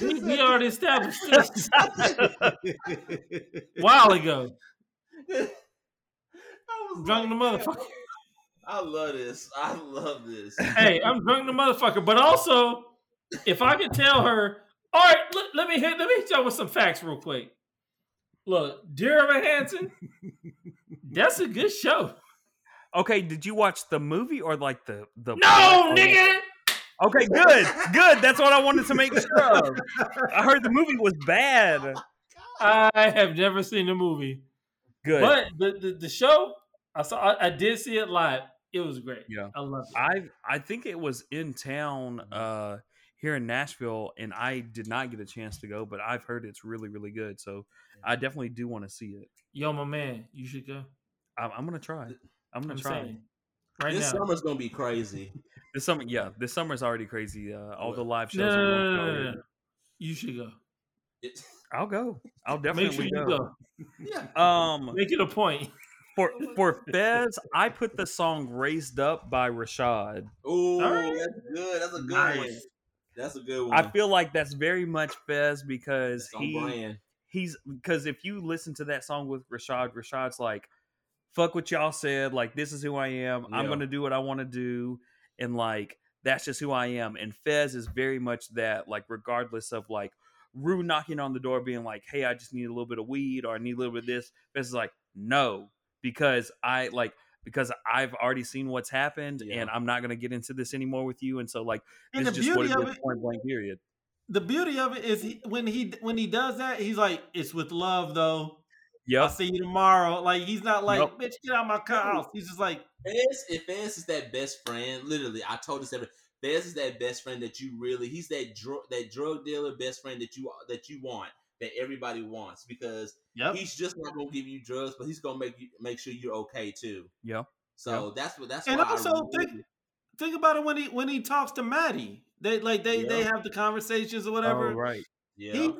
We, we already established this a while ago. I was Drunk the motherfucker. I love this. I love this. Hey, I'm drunk the motherfucker. But also, if I could tell her, all right, let, let me hit, let me hit y'all with some facts real quick. Look, Dear Evan Hansen, that's a good show. Okay, did you watch the movie or like the the No, nigga. Okay, good, good. That's what I wanted to make sure of. I heard the movie was bad. I have never seen the movie, Good. but the, the the show I saw, I, I did see it live. It was great. Yeah. I love it. I I think it was in town uh here in Nashville and I did not get a chance to go, but I've heard it's really really good. So I definitely do want to see it. Yo, my man, you should go. I'm, I'm gonna try. I'm gonna I'm try. saying, right this now. summer's gonna be crazy. This summer, yeah, this summer's already crazy. Uh, all the live shows. No, are no, no, no, no, You should go. I'll go. I'll Make definitely sure you go. go. yeah. Um, Make it a point. for for Fez, I put the song "Raised Up" by Rashad. Ooh, Alright. that's good. That's a good Nice. one. That's a good one. I feel like that's very much Fez because he brand. he's because if you listen to that song with Rashad, Rashad's like, "Fuck what y'all said. Like this is who I am. I'm gonna do what I want to do, and like that's just who I am." And Fez is very much that. Like regardless of like Rue knocking on the door, being like, "Hey, I just need a little bit of weed or I need a little bit of this," Fez is like, "No," because I like. Because I've already seen what's happened, Yeah. and I'm not gonna get into this anymore with you. And so, like, And this the is just what beauty of it, Point blank. Period. the beauty of it is he, when he when he does that, he's like, "It's with love, though." Yeah. I'll see you tomorrow. Like he's not like, Nope. "Bitch, get out my house." He's just like, Fez, if Fez is that best friend, literally, I told this every. Fez is that best friend that you really. He's that drug that drug dealer best friend that you that you want that everybody wants because "Yep." he's just not gonna give you drugs, but he's gonna make you make sure you're okay too. Yeah. So that's what that's And why I also really- think think about it when he when he talks to Maddie. They like they they have the conversations or oh, whatever. Oh, right. yeah. He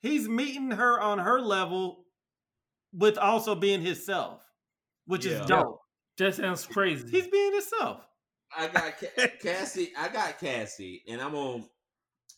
he's meeting her on her level with also being himself, which Yeah. is dope. That sounds crazy. He's being himself. I got Cassie. I got Cassie, and I'm on.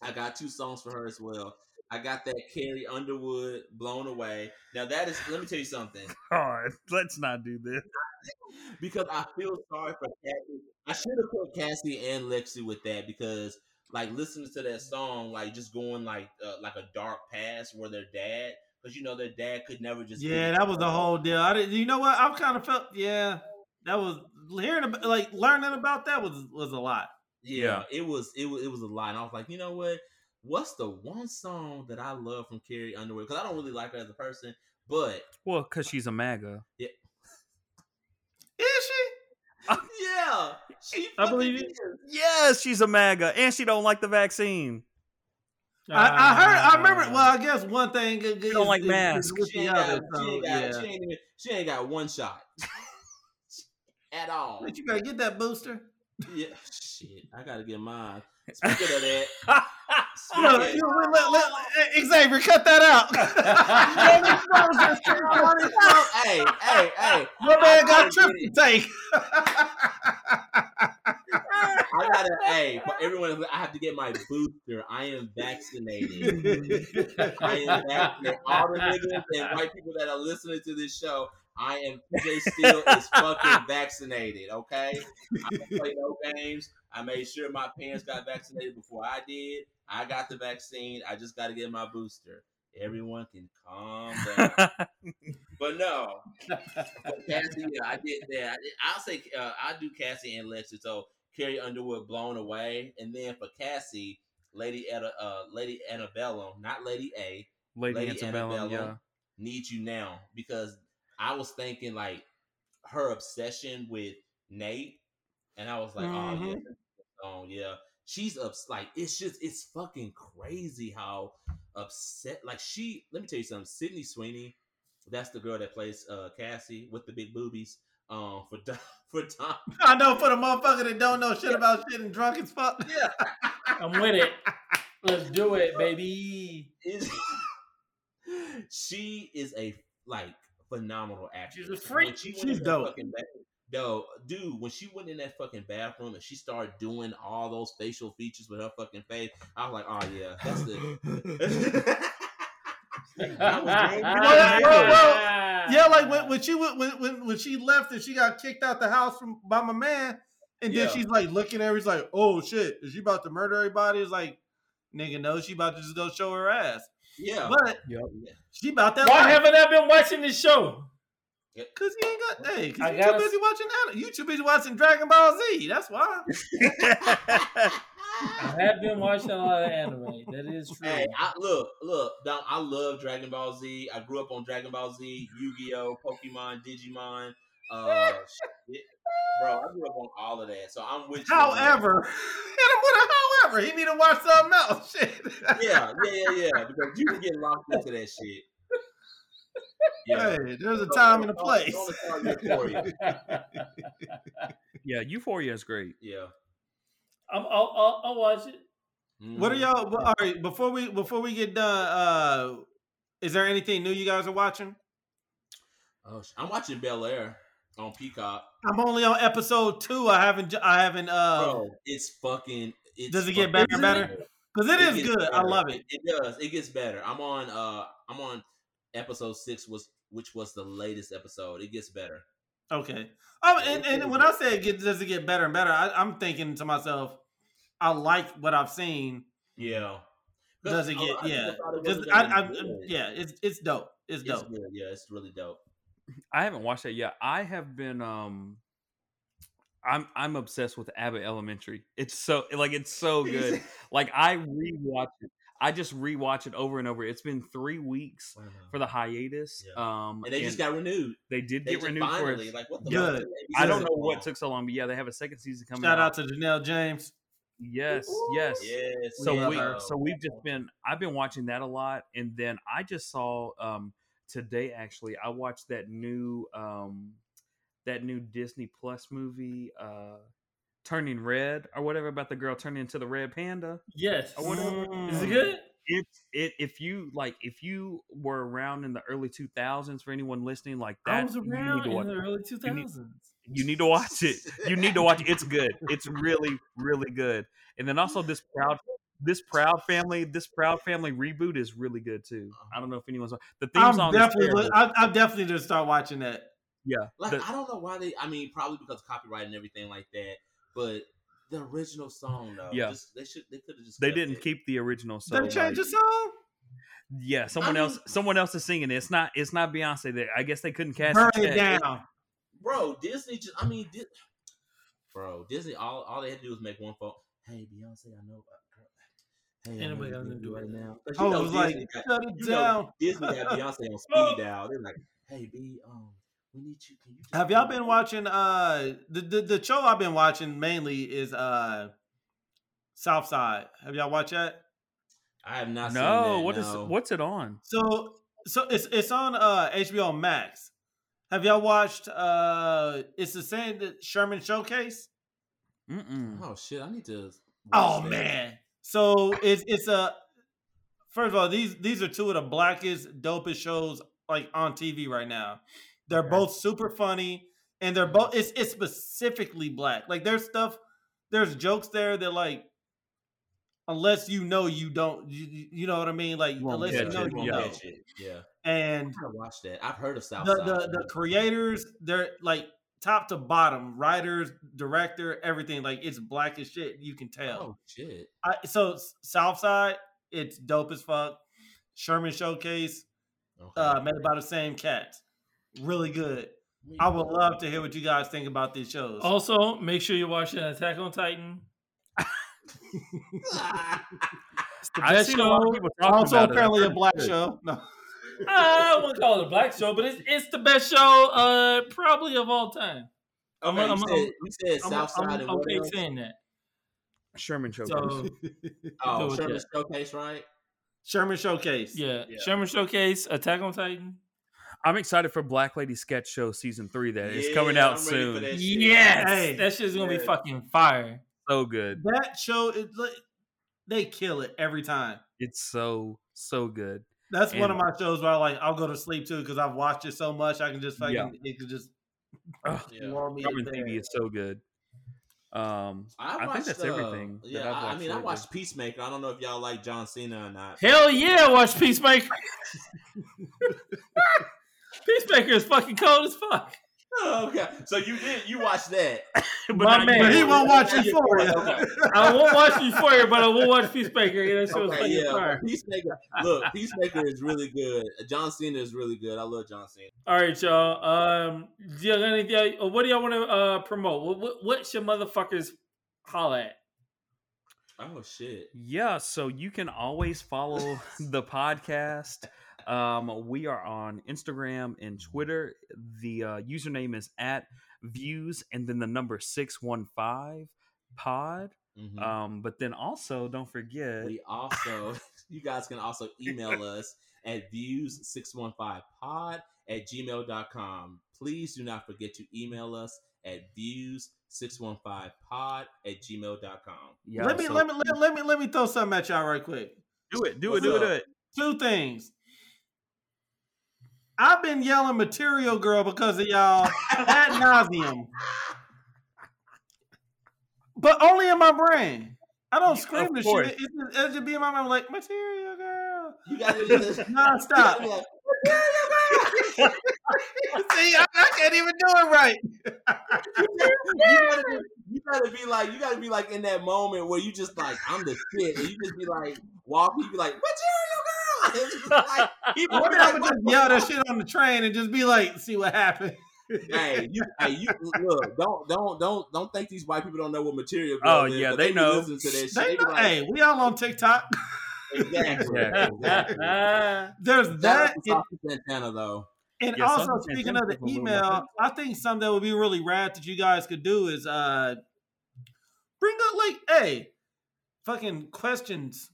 I got two songs for her as well. I got that Carrie Underwood "Blown Away." Now that is. Let me tell you something. God, let's not do this. because I feel sorry for Cassie. I should have put Cassie and Lexi with that because, like, listening to that song, like, just going like uh, like a dark past where their dad, because you know their dad could never just. Yeah, that was the whole deal. I didn't. You know what? I've kind of felt. Yeah, that was hearing about, like learning about that was was a lot. Yeah, it was it was it was a lot. And I was like, you know what? What's the one song that I love from Carrie Underwood? Because I don't really like her as a person, but Well, because she's a MAGA. Yeah. Is she Yeah. I believe you. is. Yes, she's a MAGA, and she don't like the vaccine. I, I heard. I remember. Ah. Well, I guess one thing. You don't like masks. with She ain't, got, other. she, ain't got, yeah. she, ain't even, she ain't got one shot at all. But you gotta get that booster. Yeah, shit. I gotta get mine. Speaking of that, let- let- let- Xavier, cut that out. hey, hey, hey. My man got I trip to take. I gotta, hey, for everyone, I have to get my booster. I am vaccinated. I am vaccinated. All the niggas and white people that are listening to this show, I am PJ Steele is fucking vaccinated, okay? I don't play no games. I made sure my parents got vaccinated before I did. I got the vaccine. I just got to get my booster. Everyone can calm down. but no, but Cassie, yeah, I did that. I did- I'll say uh, I do Cassie and Lexi. So Carrie Underwood, blown away, and then for Cassie, Lady Etta, uh, Lady Annabella, not Lady A, Lady, Lady Antebellum, yeah. need you now because I was thinking like her obsession with Nate, and I was like, oh yeah, oh yeah, she's ups like it's just it's fucking crazy how upset like she. Let me tell you something, Sydney Sweeney, that's the girl that plays uh Cassie with the big boobies. Um, for Don- for Tom, I know for the motherfucker that don't know shit about shit and drunk as fuck. yeah, I'm with it. Let's do it, baby. is she is a like phenomenal actress. She's a freak. She She's dope. Fucking Yo, dude, when she went in that fucking bathroom and she started doing all those facial features with her fucking face, I was like, oh yeah, that's the. That was James Well, Bond. well, well, Yeah, like when, when she went- when, when when she left and she got kicked out the house from by my man, and then Yeah. she's like looking at her, he's like, "Oh shit, is she about to murder everybody?" It's like, nigga, no, she about to just go show her ass. Yeah. But Yep. she about that. Why life. haven't I been watching this show? Cause you ain't got hey, cause I you gotta- too busy watching that. You too busy watching Dragon Ball Z. That's why. I have been watching a lot of anime. That is true. Hey, I, look, look, Dom, I love Dragon Ball Z. I grew up on Dragon Ball Z, Yu Gi Oh, Pokemon, Digimon. Uh, shit. bro, I grew up on all of that, so I'm with you. on that. However, hit with a however. He need to watch something else. Shit. yeah, yeah, yeah, yeah, because you can get locked into that shit. Yeah. Hey, there's a time and a place. don't start Euphoria. yeah, Euphoria is great. Yeah. I'm, I'll, I'll, I'll watch it. What are Mhm. y'all? All right, before we before we get done, uh, is there anything new you guys are watching? Oh, I'm watching Bel Air on Peacock. I'm only on episode two. I haven't. I haven't. Uh, Bro, it's fucking. It's Does it get better and better? because it is gets good. I love it. It does. It gets better. I'm on. Uh, I'm on episode six, was which was the latest episode. It gets better. Okay. Oh, and, and when I say it gets, does it get better and better, I, I'm thinking to myself, I like what I've seen. Yeah. Does it get? people Yeah. thought it Just, wasn't I, I, yeah. It's it's dope. It's It's dope. good. Yeah, it's really dope. I haven't watched that yet. I have been um I'm I'm obsessed with Abbott Elementary. It's so like it's so good. like I rewatch it. I just rewatch it over and over. It's been three weeks for the hiatus. Yeah. Um and they just got renewed. they did They get just renewed for finally it. like what the Good. fuck? I don't know what took so long, but yeah, they have a second season coming Shout out. out to Janelle James. Yes, yes. Yes. So love we her. so we've just been I've been watching that a lot and then I just saw um today actually I watched that new um that new Disney Plus movie uh Turning Red or whatever about the girl turning into the red panda. Yes. Is it good? It's it if you like if you were around in the early 2000s for anyone listening like that I was around in the it. early You need- 2000s. You need to watch it. You need to watch it. It's good. It's really, really good. And then also this proud, this proud family, this proud family reboot is really good too. Uh-huh. I don't know if anyone's the theme I'm song. is definitely. terrible. I, I'm definitely gonna start watching that. yeah, Like the- I don't know why they. I mean, probably because of copyright and everything like that. But the original song, though, Yeah. just, they should. They could have just. they didn't it. keep the original song. They change like- the song? yeah, someone I else, mean- someone else is singing it. It's not, it's not Beyonce. There, I guess they couldn't cast Burn it check. down. bro. Disney just. I mean, Di- bro. Disney. All all they had to do was make one phone. Hey, Beyonce, I know. Uh, girl, Hey, I Anybody gonna you do right it? now. 'Cause Oh, you it know was like got- shut it you down. know Disney got Beyonce on speed dial. They're like, "Hey, B, um, We need you. Can you just Have y'all been watching? Uh, the, the the show I've been watching mainly is uh, South Side. Have y'all watched that? I have not. No, seen that, what is no. what's it on? So so it's it's on uh HBO Max. Have y'all watched? Uh, it's the same that Sherman Showcase. Mm-mm. Oh shit! I need to. Oh that. man! So it's it's a first of all these these are two of the blackest dopest shows like on TV right now. They're Okay. both super funny and they're both it's it's specifically black. Like there's stuff there's jokes there that like unless you know you don't you, you- you know what I mean like won't unless you know it, you won't know. Yeah, And I gotta watch that. I've heard of South the, the the creators they're like top to bottom writers director everything like it's black as shit you can tell Oh shit! I, so S- Southside, it's dope as fuck. Sherman Showcase, Okay. uh, made by the same cats. Really good. I would love to hear what you guys think about these shows. Also, make sure you watch Attack on Titan. It's the I've best seen show. of people talking also, apparently, a I've black show. No. I wouldn't call it a black show, but it's it's the best show, uh, probably of all time. Okay, I'm- you I'm- said, you said I'm, South Side I'm and what okay else? saying that. Sherman Showcase. So Oh, Sherman that. Showcase, right? Sherman Showcase. yeah, Yeah. Sherman Showcase, Attack on Titan. I'm excited for Black Lady Sketch Show season three. That is Yeah, coming out I'm ready for soon. that shit. Yes, Hey. that shit's gonna Yeah. be fucking fire. So good. That show, is like, they kill it every time. It's so so good. That's one of my shows where I like I'll go to sleep too because I've watched it so much I can just fucking Yeah. it could just Ugh, Yeah. warm me. Sherman TV there. is so good. Um, I, i think watched, that's uh, everything. Yeah, that I've I, I watched mean, I lately. watched Peacemaker. I don't know if y'all like John Cena or not. Hell yeah, watch Peacemaker. Peacemaker is fucking cold as fuck. Oh, okay, so you did you watched that? but My now man. But he won't watch Yeah, Euphoria. okay. I won't watch Euphoria, but I will watch Peacemaker. Yeah, that shit Okay, fucking yeah, fire. Peacemaker. Look, Peacemaker is really good. John Cena is really good. I love John Cena. All right, y'all. Um, do y'all got anything? uh, What do y'all want to uh promote? What, what what should motherfuckers holla at? Oh shit. Yeah, so you can always follow the podcast. Um, we are on Instagram and Twitter. The uh, username is at views and then the number six one five pod. Mhm. Um, but then also don't forget We also, you guys can also email us at views615pod at gmail.com. Please do not forget to email us at views615pod at gmail.com. yeah, let me so let me let, let me let me throw something at y'all right quick. do it, do it, What's do it, do it. Two things. I've been yelling material girl because of y'all ad nauseum. But only in my brain. I don't scream Of the shit. It just, it just be in my mind like material girl. You gotta do this. Non-stop. You See, I, I can't even do it right. you gotta, be, you gotta be like, you gotta be like in that moment where you just like, I'm the shit, and you just be like, walking, you be like, material girl. It's just like, people What if I like, would what just the yell that shit on the train and just be like, see what happened? hey, you, hey, you look, don't, don't, don't, don't think these white people don't know what material Oh, is, yeah, but they know. listening to that shit. They They be know, like, hey, we all on TikTok. exactly. Exactly. exactly. There's Shout that. to Santana though. and Yeah, also, speaking of the fantastic was on email. I think something that would be really rad that you guys could do is uh bring up like, hey, fucking questions.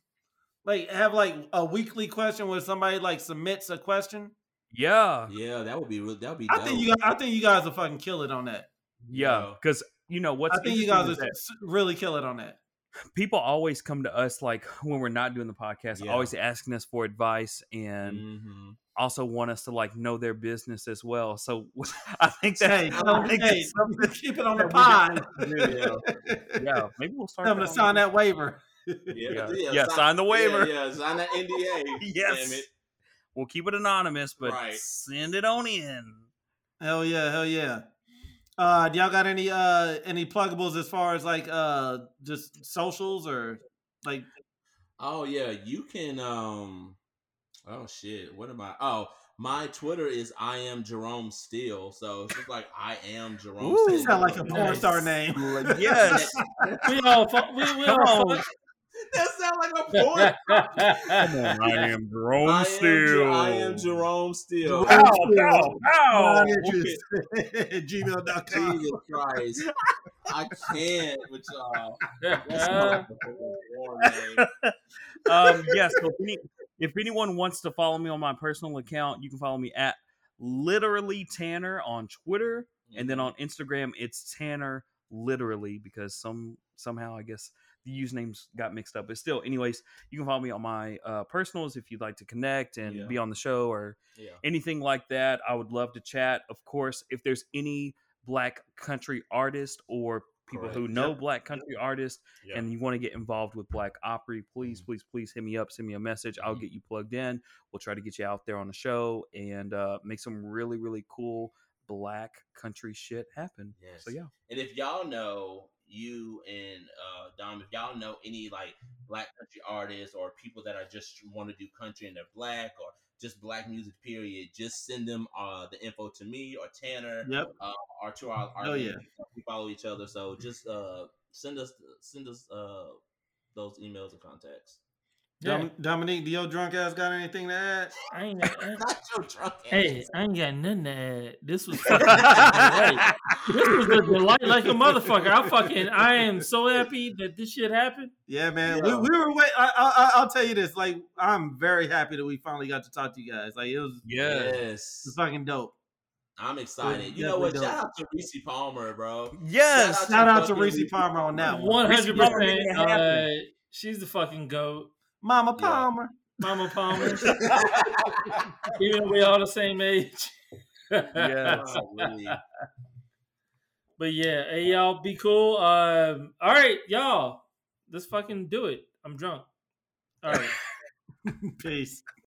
Like have like a weekly question where somebody like submits a question. Yeah, Yeah, that would be real. That would be. I dope. think you guys, I think you guys will fucking kill it on that. yeah, because you know what's I think you guys is will really kill it on that. people always come to us like when we're not doing the podcast, Yeah. always asking us for advice and Mhm. also want us to like know their business as well. So I think that Hey, tell I them, think hey, that's something keep it on the that pod. we yeah, maybe we'll start I'm gonna sign the- that waiver. Yeah, Yeah, sign the waiver. Yeah, yeah, sign that NDA. Yes. Damn it. We'll keep it anonymous, but Right. send it on in. Hell yeah, hell yeah. Uh, do y'all got any uh any pluggables as far as like uh just socials or like Oh yeah, you can. Um. Oh shit. What am I? Oh, my Twitter is I am Jerome Steele. So it's just like I am Jerome. Ooh. Steele. sound like a porn Nice. star name? Yes. We all we, we all on. fuck. That sounds like a porn. I am Jerome I Steele. Jer- I am Jerome Steele. Pow, pow, pow. Nine inches. Gmail.com. Jesus Christ. I can't with y'all. That's my porn um, yes. so if, any, if anyone wants to follow me on my personal account, you can follow me at literally Tanner on Twitter, and then on Instagram it's Tanner literally because some somehow I guess the usernames got mixed up. But still, anyways, you can follow me on my uh, personals if you'd like to connect and Yeah. be on the show or Yeah. anything like that. I would love to chat. Of course, if there's any black country artist or people who know Yep. black country artists Yeah. and you want to get involved with Black Opry, please, Mhm. please, please hit me up. Send me a message. I'll Mhm. get you plugged in. We'll try to get you out there on the show and uh, make some really, really cool black country shit happen. Yes. So yeah, And if y'all know you and uh Dom, if y'all know any like black country artists or people that are just want to do country and they're black or just black music period, just send them uh the info to me or Tanner Yep. uh, or to our, our Oh, yeah. we follow each other. So just uh send us send us uh those emails and contacts. Yeah. Dom- Dominique, do your drunk ass got anything to add? I ain't got, Not your drunk ass. hey. I ain't got nothing to add. This was fucking delight. This was a delight like a motherfucker. I fucking I am so happy that this shit happened. Yeah, man. Yeah. We, we were wait. I, I, I- I'll tell you this. Like, I'm very happy that we finally got to talk to you guys. Like, it was, it Yes. was fucking dope. I'm excited. You know what? we Shout out to Rissi Palmer, bro. yes. Shout out to fucking Rissi Palmer on that one. One hundred Palmer percent. made it Uh, she's the fucking goat, Mama Yeah. Palmer. Mama Palmer. Even though we all the same age. yeah. But yeah, hey y'all, be cool. Um, all right, y'all, let's fucking do it. I'm drunk. All right. Peace.